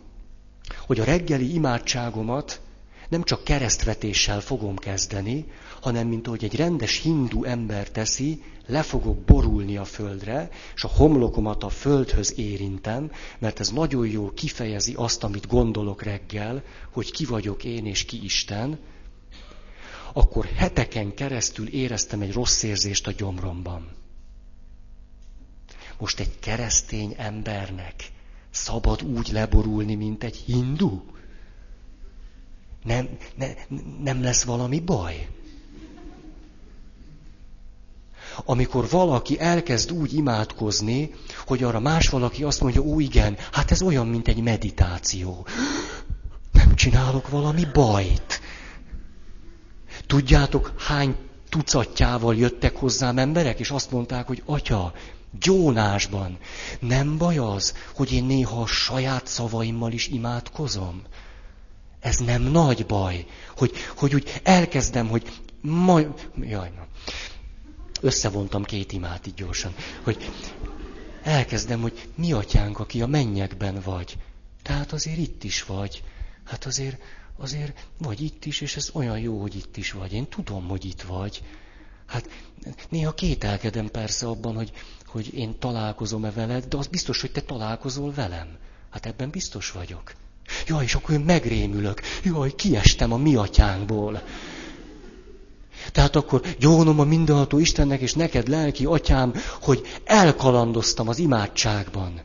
hogy a reggeli imádságomat nem csak keresztvetéssel fogom kezdeni, hanem mint ahogy egy rendes hindu ember teszi, le fogok borulni a földre, és a homlokomat a földhöz érintem, mert ez nagyon jól kifejezi azt, amit gondolok reggel, hogy ki vagyok én és ki Isten, akkor heteken keresztül éreztem egy rossz érzést a gyomromban. Most egy keresztény embernek szabad úgy leborulni, mint egy hindu? Nem, ne, nem lesz valami baj? Amikor valaki elkezd úgy imádkozni, hogy arra más valaki azt mondja, ó igen, hát ez olyan, mint egy meditáció. Nem csinálok valami bajt. Tudjátok, hány tucatjával jöttek hozzám emberek, és azt mondták, hogy atya, gyónásban nem baj az, hogy én néha a saját szavaimmal is imádkozom? Ez nem nagy baj, hogy, hogy úgy elkezdem, hogy majd... Jaj, na. Összevontam két imát így gyorsan. Hogy elkezdem, hogy mi atyánk, aki a mennyekben vagy. Tehát azért itt is vagy. Hát azért, azért vagy itt is, és ez olyan jó, hogy itt is vagy. Én tudom, hogy itt vagy. Hát néha kételkedem persze abban, hogy, hogy én találkozom-e veled, de az biztos, hogy te találkozol velem. Hát ebben biztos vagyok. Jaj, és akkor én megrémülök. Jaj, kiestem a mi atyánkból. Tehát akkor gyónom a mindenható Istennek, és neked, lelki atyám, hogy elkalandoztam az imádságban.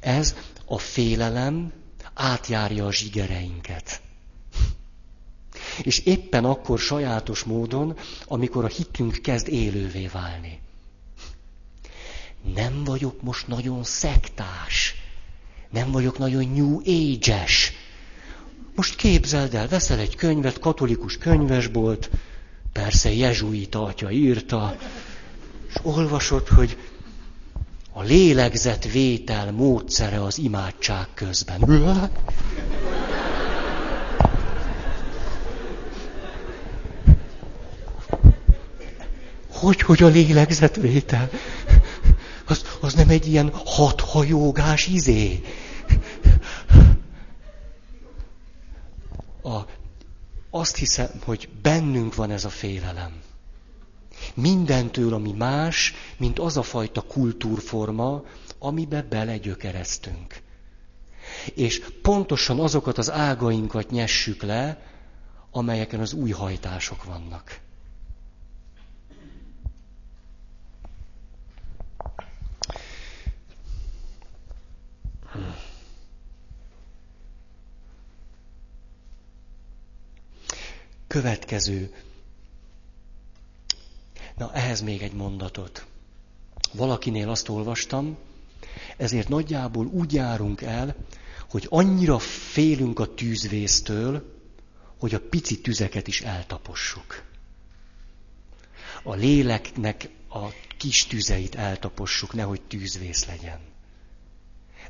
Ez a félelem átjárja a zsigereinket. És éppen akkor sajátos módon, amikor a hitünk kezd élővé válni. Nem vagyok most nagyon szektás, nem vagyok nagyon new age-es, most képzeld el, veszel egy könyvet, katolikus könyvesbolt, persze jezsuita atya írta, és olvasod, hogy a lélegzetvétel módszere az imádság közben. Hogy, hogy a lélegzetvétel? Az, az nem egy ilyen hathajógás izé. a, azt hiszem, hogy bennünk van ez a félelem. Mindentől, ami más, mint az a fajta kultúrforma, amibe belegyökereztünk. És pontosan azokat az ágainkat nyessük le, amelyeken az új hajtások vannak. Következő. Na, ehhez még egy mondatot. Valakinél azt olvastam, ezért nagyjából úgy járunk el, hogy annyira félünk a tűzvésztől, hogy a pici tüzeket is eltapossuk. A léleknek a kis tüzeit eltapossuk, nehogy tűzvész legyen.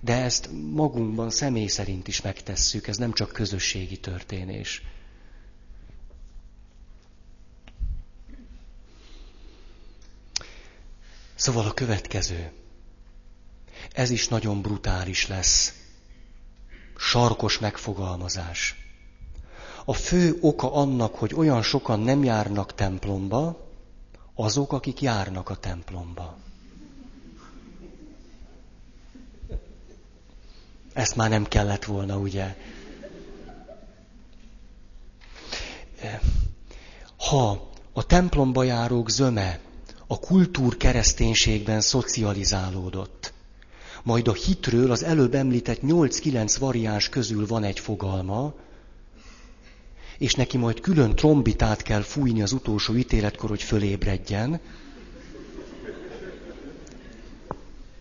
De ezt magunkban személy szerint is megtesszük, ez nem csak közösségi történés. Szóval a következő. Ez is nagyon brutális lesz. Sarkos megfogalmazás. A fő oka annak, hogy olyan sokan nem járnak templomba, azok, akik járnak a templomba. Ezt már nem kellett volna, ugye? Ha a templomba járók zöme a kultúr kereszténységben szocializálódott. Majd a hitről az előbb említett 8-9 variáns közül van egy fogalma, és neki majd külön trombitát kell fújni az utolsó ítéletkor, hogy fölébredjen,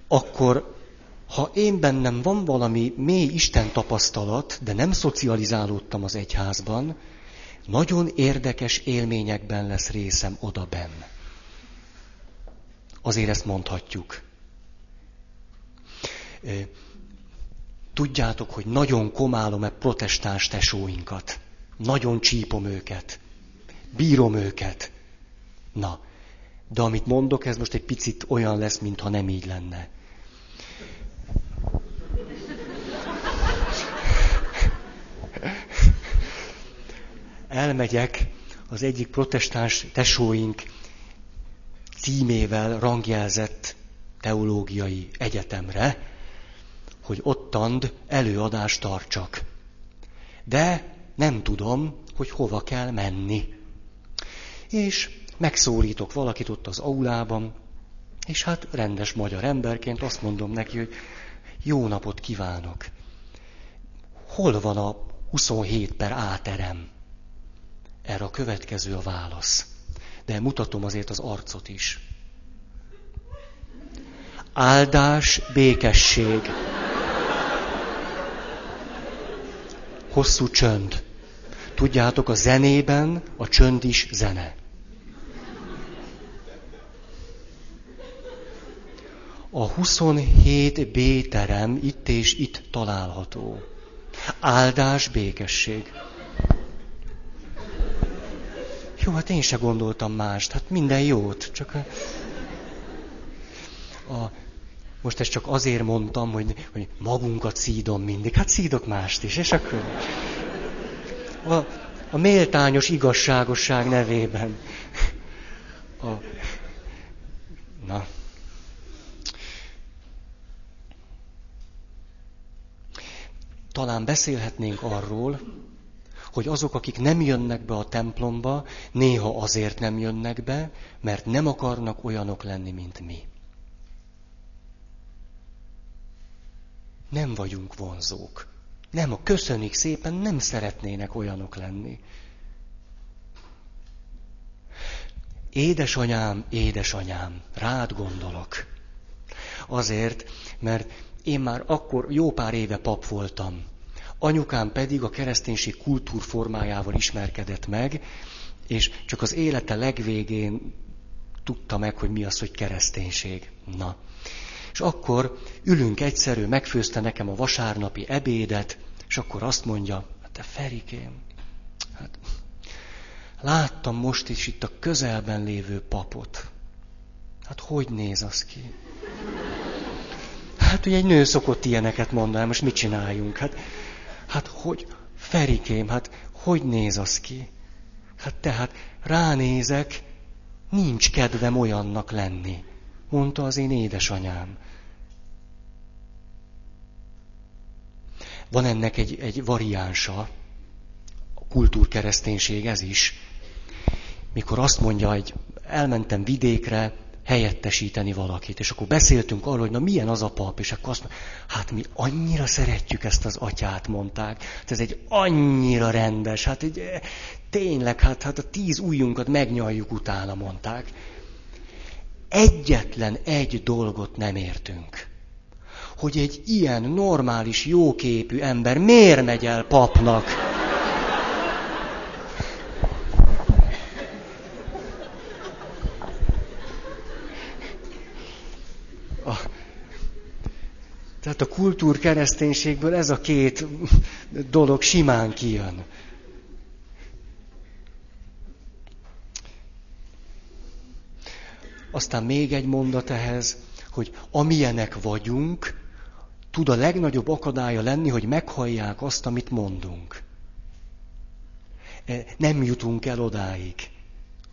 akkor ha én bennem van valami mély Isten tapasztalat, de nem szocializálódtam az egyházban, nagyon érdekes élményekben lesz részem oda benne azért ezt mondhatjuk. Tudjátok, hogy nagyon komálom-e protestáns tesóinkat. Nagyon csípom őket. Bírom őket. Na, de amit mondok, ez most egy picit olyan lesz, mintha nem így lenne. Elmegyek az egyik protestáns tesóink címével rangjelzett teológiai egyetemre, hogy ottant előadást tartsak. De nem tudom, hogy hova kell menni. És megszólítok valakit ott az aulában, és hát rendes magyar emberként azt mondom neki, hogy jó napot kívánok. Hol van a 27 per áterem? Erre a következő a válasz. De mutatom azért az arcot is. Áldás, békesség. Hosszú csönd. Tudjátok, a zenében a csönd is zene. A 27B terem itt és itt található. Áldás, békesség. Jó, hát én se gondoltam mást. Hát minden jót. Csak a, a, most ezt csak azért mondtam, hogy, hogy magunkat szídom mindig. Hát szídok mást is, és akkor a, a méltányos igazságosság nevében. A, na. Talán beszélhetnénk arról, hogy azok, akik nem jönnek be a templomba, néha azért nem jönnek be, mert nem akarnak olyanok lenni, mint mi. Nem vagyunk vonzók. Nem, a köszönik szépen, nem szeretnének olyanok lenni. Édesanyám, édesanyám, rád gondolok. Azért, mert én már akkor jó pár éve pap voltam. Anyukám pedig a kereszténység kultúrformájával ismerkedett meg, és csak az élete legvégén tudta meg, hogy mi az, hogy kereszténység. Na. És akkor ülünk egyszerű, megfőzte nekem a vasárnapi ebédet, és akkor azt mondja, hát te Ferikém, hát láttam most is itt a közelben lévő papot. Hát hogy néz az ki? Hát ugye egy nő szokott ilyeneket mondani, most mit csináljunk? Hát, hát hogy, Ferikém, hát hogy néz az ki? Hát tehát ránézek, nincs kedvem olyannak lenni, mondta az én édesanyám. Van ennek egy, egy variánsa, a kultúrkereszténység ez is, mikor azt mondja, hogy elmentem vidékre, helyettesíteni valakit. És akkor beszéltünk arról, hogy na milyen az a pap, és akkor azt mondja, hát mi annyira szeretjük ezt az atyát, mondták. Hát ez egy annyira rendes, hát egy, tényleg, hát, hát a tíz ujjunkat megnyaljuk utána, mondták. Egyetlen egy dolgot nem értünk. Hogy egy ilyen normális, jóképű ember miért megy el papnak? Tehát a kultúr kereszténységből ez a két dolog simán kijön. Aztán még egy mondat ehhez, hogy amilyenek vagyunk, tud a legnagyobb akadálya lenni, hogy meghallják azt, amit mondunk. E, nem jutunk el odáig,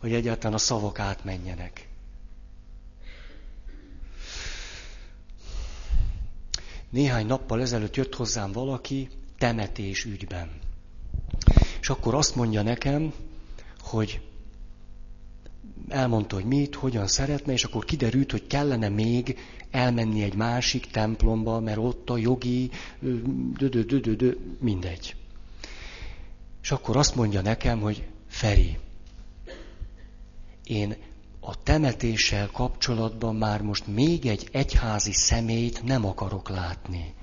hogy egyáltalán a szavak átmenjenek. Néhány nappal ezelőtt jött hozzám valaki temetés ügyben. És akkor azt mondja nekem, hogy elmondta, hogy mit, hogyan szeretne, és akkor kiderült, hogy kellene még elmenni egy másik templomba, mert ott a jogi, dö, dö, dö, dö, dö, mindegy. És akkor azt mondja nekem, hogy Feri, én a temetéssel kapcsolatban már most még egy egyházi szemét nem akarok látni.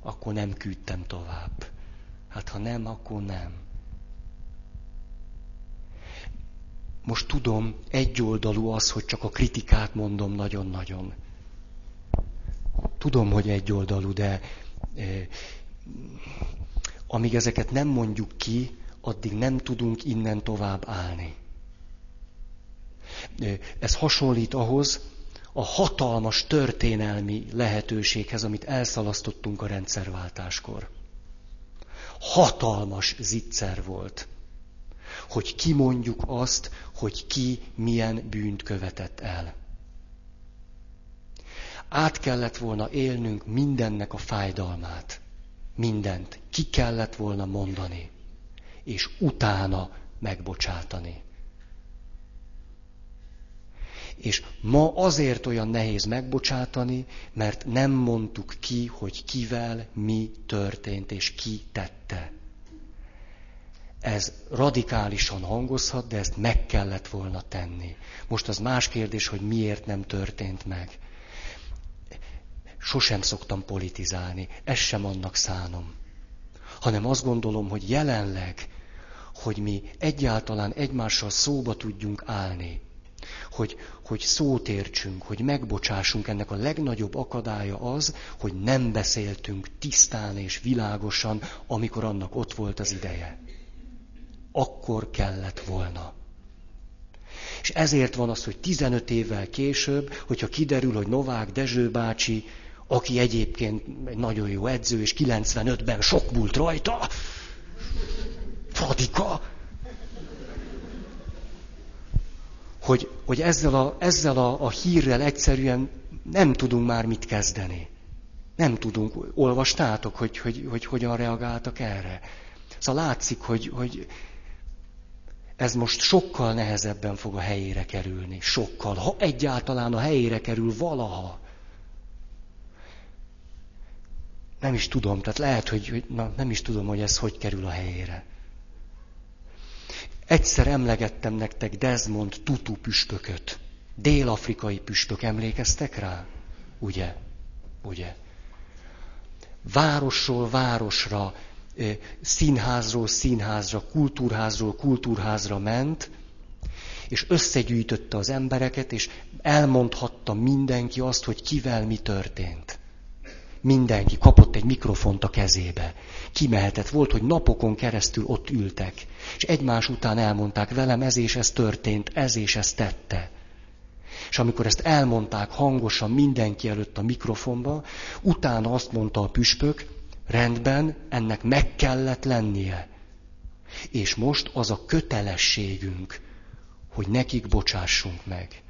Akkor nem küldtem tovább. Hát ha nem, akkor nem. most tudom, egyoldalú az, hogy csak a kritikát mondom nagyon-nagyon. Tudom, hogy egyoldalú, de eh, amíg ezeket nem mondjuk ki, addig nem tudunk innen tovább állni. Ez hasonlít ahhoz a hatalmas történelmi lehetőséghez, amit elszalasztottunk a rendszerváltáskor. Hatalmas zicser volt hogy kimondjuk azt, hogy ki milyen bűnt követett el. Át kellett volna élnünk mindennek a fájdalmát. Mindent ki kellett volna mondani, és utána megbocsátani. És ma azért olyan nehéz megbocsátani, mert nem mondtuk ki, hogy kivel mi történt és ki tette. Ez radikálisan hangozhat, de ezt meg kellett volna tenni. Most az más kérdés, hogy miért nem történt meg. Sosem szoktam politizálni, ez sem annak szánom. Hanem azt gondolom, hogy jelenleg, hogy mi egyáltalán egymással szóba tudjunk állni, hogy, hogy szót értsünk, hogy megbocsássunk, ennek a legnagyobb akadálya az, hogy nem beszéltünk tisztán és világosan, amikor annak ott volt az ideje akkor kellett volna. És ezért van az, hogy 15 évvel később, hogyha kiderül, hogy Novák Dezső bácsi, aki egyébként egy nagyon jó edző, és 95-ben sok múlt rajta, Fadika, hogy, hogy ezzel, a, ezzel a, a hírrel egyszerűen nem tudunk már mit kezdeni. Nem tudunk. Olvastátok, hogy, hogy, hogy hogyan reagáltak erre? Szóval látszik, hogy, hogy ez most sokkal nehezebben fog a helyére kerülni. Sokkal. Ha egyáltalán a helyére kerül valaha. Nem is tudom, tehát lehet, hogy, hogy na, nem is tudom, hogy ez hogy kerül a helyére. Egyszer emlegettem nektek Desmond Tutu püspököt. Dél-afrikai püspök, emlékeztek rá? Ugye? Ugye? Városról városra színházról színházra, kultúrházról kultúrházra ment, és összegyűjtötte az embereket, és elmondhatta mindenki azt, hogy kivel mi történt. Mindenki kapott egy mikrofont a kezébe. Kimehetett. Volt, hogy napokon keresztül ott ültek, és egymás után elmondták velem, ez és ez történt, ez és ez tette. És amikor ezt elmondták hangosan mindenki előtt a mikrofonba, utána azt mondta a püspök, Rendben, ennek meg kellett lennie. És most az a kötelességünk, hogy nekik bocsássunk meg.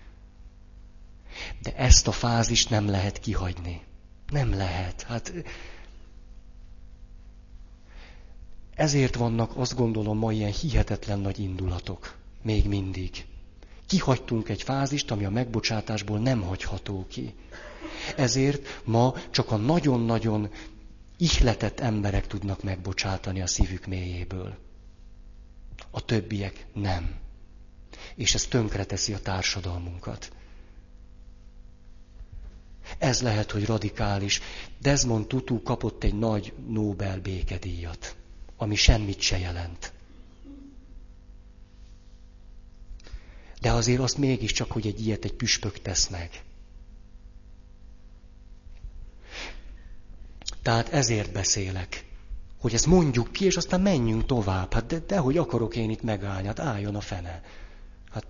De ezt a fázist nem lehet kihagyni. Nem lehet. Hát ezért vannak, azt gondolom, ma ilyen hihetetlen nagy indulatok. Még mindig. Kihagytunk egy fázist, ami a megbocsátásból nem hagyható ki. Ezért ma csak a nagyon-nagyon ihletett emberek tudnak megbocsátani a szívük mélyéből. A többiek nem. És ez tönkreteszi a társadalmunkat. Ez lehet, hogy radikális. Desmond Tutu kapott egy nagy Nobel békedíjat, ami semmit se jelent. De azért azt mégiscsak, hogy egy ilyet egy püspök tesz meg. Tehát ezért beszélek. Hogy ezt mondjuk ki, és aztán menjünk tovább. Hát de, de hogy akarok én itt megállni? Hát álljon a fene. Hát...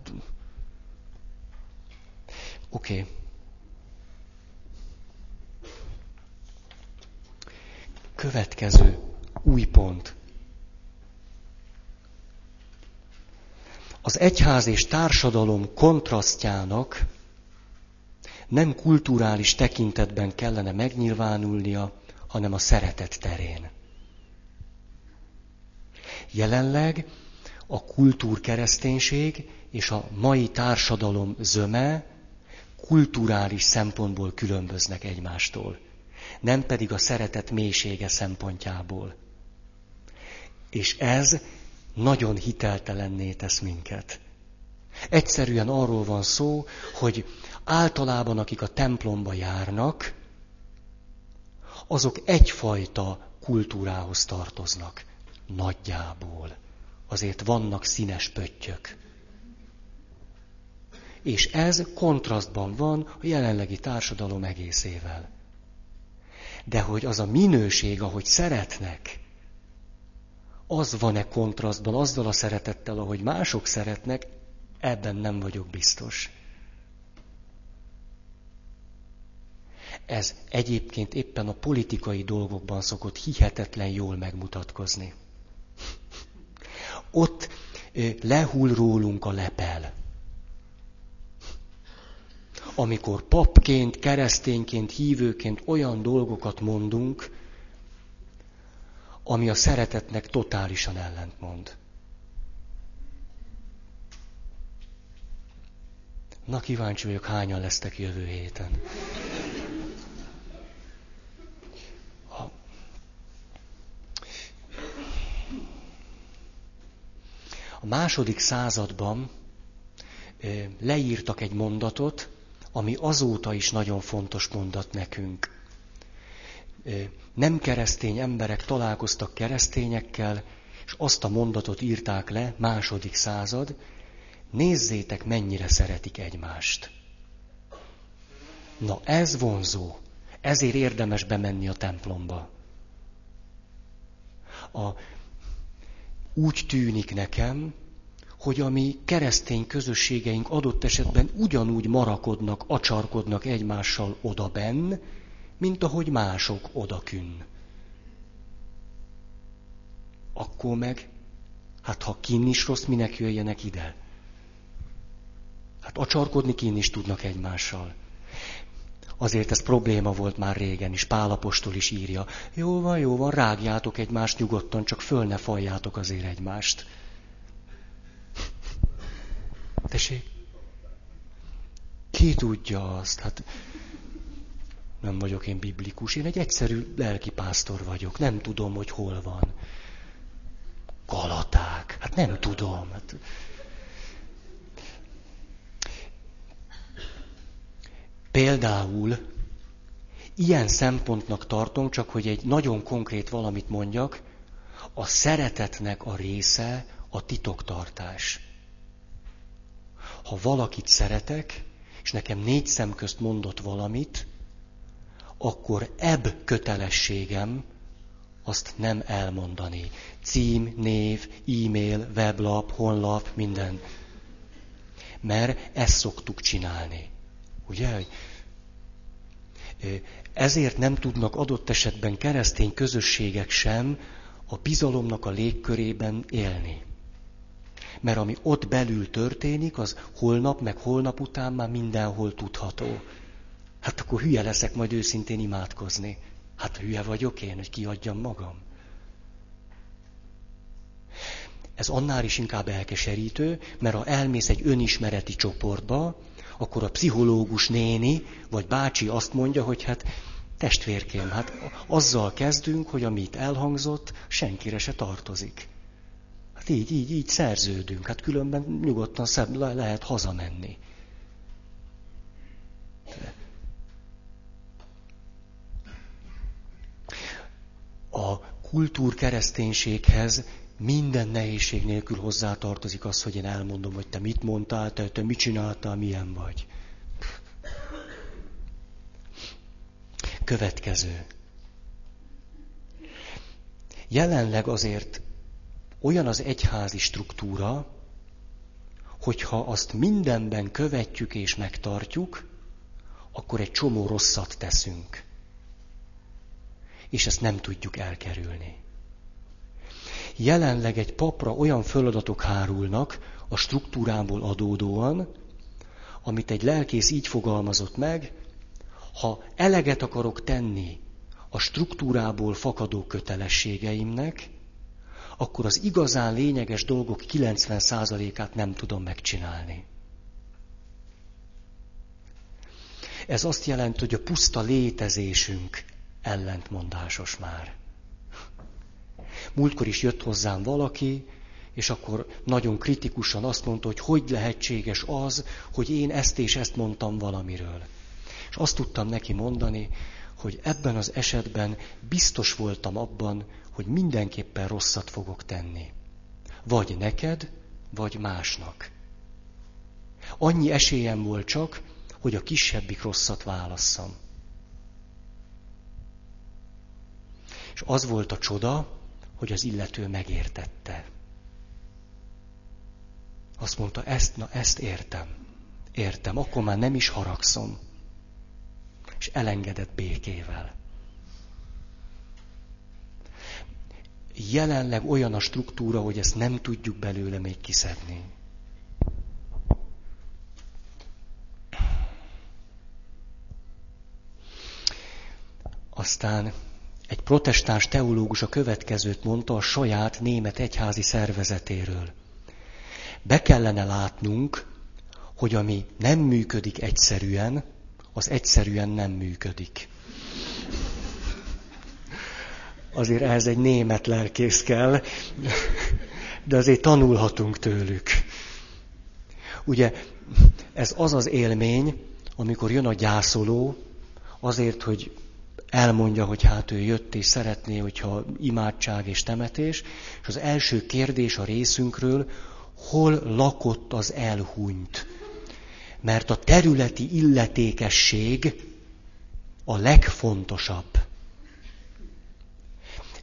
Oké. Okay. Következő új pont. Az egyház és társadalom kontrasztjának nem kulturális tekintetben kellene megnyilvánulnia, hanem a szeretet terén. Jelenleg a kultúrkereszténység és a mai társadalom zöme kulturális szempontból különböznek egymástól, nem pedig a szeretet mélysége szempontjából. És ez nagyon hiteltelenné tesz minket. Egyszerűen arról van szó, hogy általában akik a templomba járnak, azok egyfajta kultúrához tartoznak. Nagyjából. Azért vannak színes pöttyök. És ez kontrasztban van a jelenlegi társadalom egészével. De hogy az a minőség, ahogy szeretnek, az van-e kontrasztban azzal a szeretettel, ahogy mások szeretnek, ebben nem vagyok biztos. Ez egyébként éppen a politikai dolgokban szokott hihetetlen jól megmutatkozni. Ott lehull rólunk a lepel. Amikor papként, keresztényként, hívőként olyan dolgokat mondunk, ami a szeretetnek totálisan ellentmond. Na kíváncsi vagyok, hányan lesztek jövő héten. A második században leírtak egy mondatot, ami azóta is nagyon fontos mondat nekünk. Nem keresztény emberek találkoztak keresztényekkel, és azt a mondatot írták le, második század, nézzétek, mennyire szeretik egymást. Na ez vonzó, ezért érdemes bemenni a templomba. A, úgy tűnik nekem, hogy a mi keresztény közösségeink adott esetben ugyanúgy marakodnak, acsarkodnak egymással odabenn, mint ahogy mások odakünn. Akkor meg, hát ha kinn is rossz, minek jöjjenek ide? Hát acsarkodni kinn is tudnak egymással. Azért ez probléma volt már régen is, Pálapostól is írja. Jó van, jó van, rágjátok egymást nyugodtan, csak föl ne faljátok azért egymást. Tessék? Ki tudja azt? Hát nem vagyok én biblikus, én egy egyszerű lelkipásztor vagyok, nem tudom, hogy hol van. Galaták, hát nem tudom. Hát... Például ilyen szempontnak tartom, csak hogy egy nagyon konkrét valamit mondjak, a szeretetnek a része a titoktartás. Ha valakit szeretek, és nekem négy szem közt mondott valamit, akkor ebb kötelességem azt nem elmondani. Cím, név, e-mail, weblap, honlap, minden. Mert ezt szoktuk csinálni. Ugye? Ezért nem tudnak adott esetben keresztény közösségek sem a bizalomnak a légkörében élni. Mert ami ott belül történik, az holnap, meg holnap után már mindenhol tudható. Hát akkor hülye leszek majd őszintén imádkozni. Hát hülye vagyok én, hogy kiadjam magam. Ez annál is inkább elkeserítő, mert ha elmész egy önismereti csoportba, akkor a pszichológus néni vagy bácsi azt mondja, hogy hát testvérkém, hát azzal kezdünk, hogy amit elhangzott, senkire se tartozik. Hát így, így, így szerződünk, hát különben nyugodtan szebb le lehet hazamenni. A kultúrkereszténységhez minden nehézség nélkül hozzátartozik az, hogy én elmondom, hogy te mit mondtál, te, te mit csináltál, milyen vagy. Következő. Jelenleg azért olyan az egyházi struktúra, hogyha azt mindenben követjük és megtartjuk, akkor egy csomó rosszat teszünk. És ezt nem tudjuk elkerülni. Jelenleg egy papra olyan feladatok hárulnak a struktúrából adódóan, amit egy lelkész így fogalmazott meg, ha eleget akarok tenni a struktúrából fakadó kötelességeimnek, akkor az igazán lényeges dolgok 90%-át nem tudom megcsinálni. Ez azt jelenti, hogy a puszta létezésünk ellentmondásos már. Múltkor is jött hozzám valaki, és akkor nagyon kritikusan azt mondta, hogy hogy lehetséges az, hogy én ezt és ezt mondtam valamiről. És azt tudtam neki mondani, hogy ebben az esetben biztos voltam abban, hogy mindenképpen rosszat fogok tenni. Vagy neked, vagy másnak. Annyi esélyem volt csak, hogy a kisebbik rosszat válasszam. És az volt a csoda, hogy az illető megértette. Azt mondta, ezt, na ezt értem. Értem, akkor már nem is haragszom. És elengedett békével. Jelenleg olyan a struktúra, hogy ezt nem tudjuk belőle még kiszedni. Aztán egy protestáns teológus a következőt mondta a saját német egyházi szervezetéről. Be kellene látnunk, hogy ami nem működik egyszerűen, az egyszerűen nem működik. Azért ehhez egy német lelkész kell, de azért tanulhatunk tőlük. Ugye ez az az élmény, amikor jön a gyászoló, azért, hogy elmondja, hogy hát ő jött és szeretné, hogyha imádság és temetés, és az első kérdés a részünkről, hol lakott az elhunyt. Mert a területi illetékesség a legfontosabb.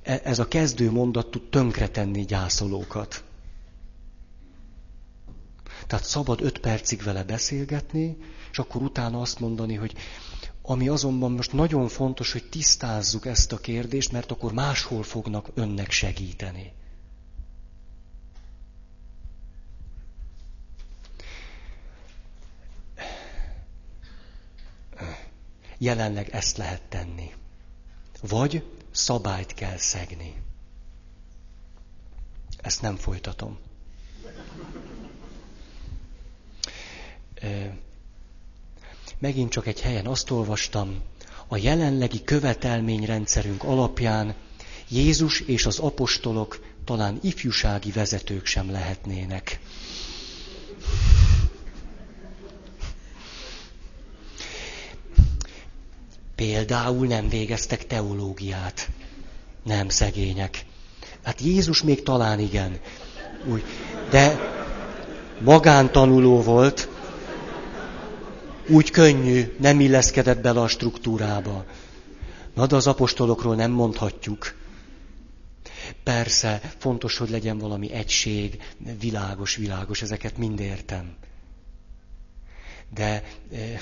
E, ez a kezdő mondat tud tönkretenni gyászolókat. Tehát szabad öt percig vele beszélgetni, és akkor utána azt mondani, hogy ami azonban most nagyon fontos, hogy tisztázzuk ezt a kérdést, mert akkor máshol fognak önnek segíteni. Jelenleg ezt lehet tenni. Vagy szabályt kell szegni. Ezt nem folytatom. Megint csak egy helyen azt olvastam, a jelenlegi követelményrendszerünk alapján Jézus és az apostolok talán ifjúsági vezetők sem lehetnének. Például nem végeztek teológiát. Nem szegények. Hát Jézus még talán igen. Úgy. De magántanuló volt, úgy könnyű, nem illeszkedett bele a struktúrába. Na, de az apostolokról nem mondhatjuk. Persze, fontos, hogy legyen valami egység, világos, világos, ezeket mind értem. De e,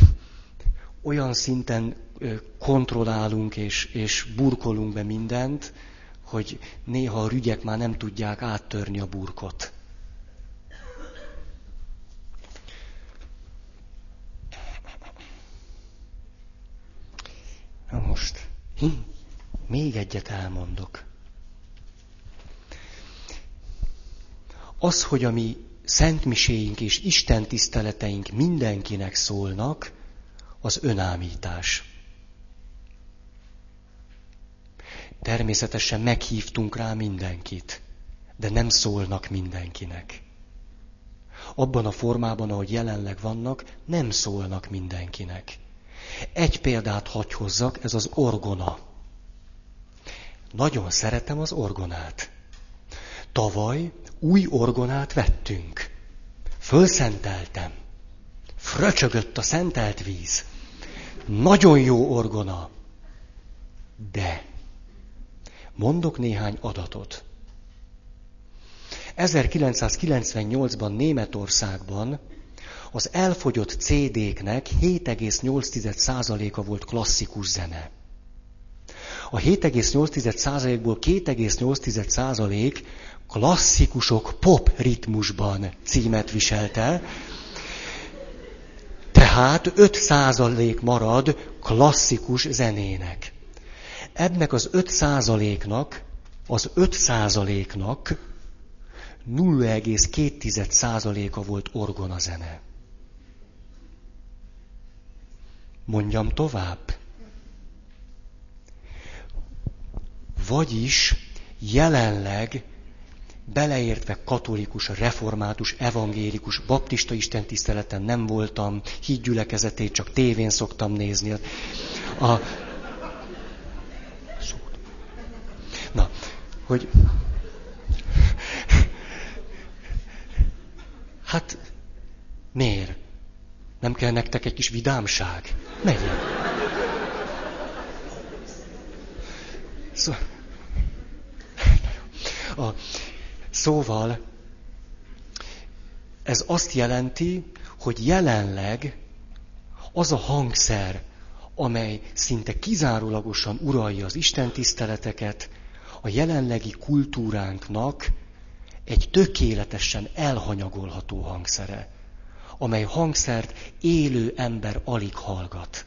olyan szinten kontrollálunk és, és burkolunk be mindent, hogy néha a rügyek már nem tudják áttörni a burkot. Na most, hm, még egyet elmondok. Az, hogy a mi szentmiséink és Isten tiszteleteink mindenkinek szólnak, az önámítás. Természetesen meghívtunk rá mindenkit, de nem szólnak mindenkinek. Abban a formában, ahogy jelenleg vannak, nem szólnak mindenkinek. Egy példát hagy hozzak, ez az orgona. Nagyon szeretem az orgonát. Tavaly új orgonát vettünk. Fölszenteltem. Fröcsögött a szentelt víz. Nagyon jó orgona. De mondok néhány adatot. 1998-ban Németországban az elfogyott CD-knek 7,8%-a volt klasszikus zene. A 7,8%-ból 2,8% klasszikusok pop ritmusban címet viselte, tehát 5% marad klasszikus zenének. Ebnek az 5%-nak, az 5%-nak 0,2%-a volt orgonazene. Mondjam tovább. Vagyis jelenleg beleértve katolikus, református, evangélikus, baptista istentiszteleten nem voltam, hídgyülekezetét csak tévén szoktam nézni. A... Na, hogy... Hát, miért? Nem kell nektek egy kis vidámság? Megyek. Szó... A... Szóval ez azt jelenti, hogy jelenleg az a hangszer, amely szinte kizárólagosan uralja az istentiszteleteket, a jelenlegi kultúránknak egy tökéletesen elhanyagolható hangszere, amely hangszert élő ember alig hallgat.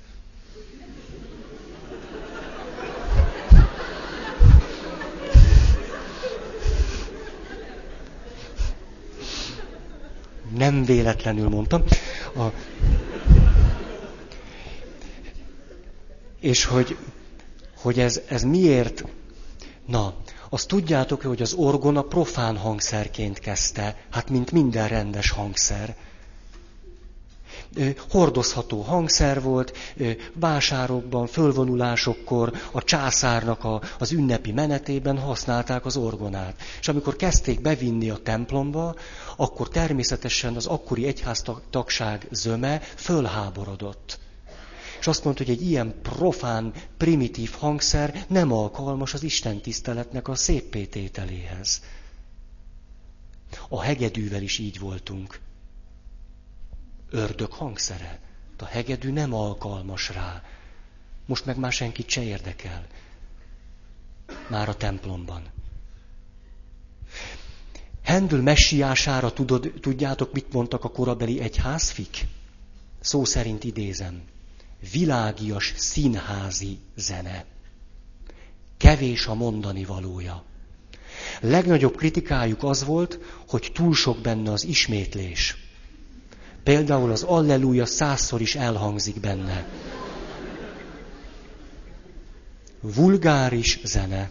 Nem véletlenül mondtam. A... És hogy, hogy ez, ez miért Na, azt tudjátok, hogy az orgona profán hangszerként kezdte, hát mint minden rendes hangszer. Hordozható hangszer volt, vásárokban, fölvonulásokkor, a császárnak a, az ünnepi menetében használták az orgonát. És amikor kezdték bevinni a templomba, akkor természetesen az akkori egyháztagság zöme fölháborodott azt mondta, hogy egy ilyen profán, primitív hangszer nem alkalmas az Isten tiszteletnek a széppétételéhez. A hegedűvel is így voltunk. Ördög hangszere. A hegedű nem alkalmas rá. Most meg már senkit se érdekel. Már a templomban. Hendül messiására tudod, tudjátok, mit mondtak a korabeli egyházfik? Szó szerint idézem világias színházi zene. Kevés a mondani valója. Legnagyobb kritikájuk az volt, hogy túl sok benne az ismétlés. Például az Alleluja százszor is elhangzik benne. Vulgáris zene.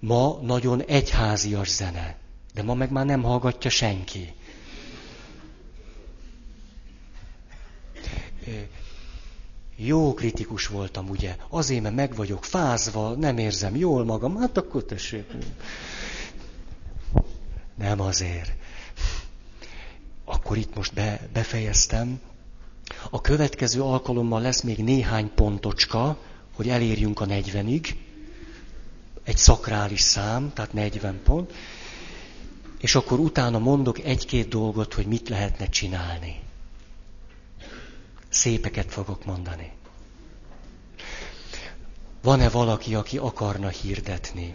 Ma nagyon egyházias zene, de ma meg már nem hallgatja senki. Jó kritikus voltam, ugye? Azért, mert meg vagyok fázva, nem érzem jól magam, hát akkor tessék. Nem azért. Akkor itt most be, befejeztem. A következő alkalommal lesz még néhány pontocska, hogy elérjünk a 40-ig. Egy szakrális szám, tehát 40 pont. És akkor utána mondok egy-két dolgot, hogy mit lehetne csinálni. Szépeket fogok mondani. Van-e valaki, aki akarna hirdetni?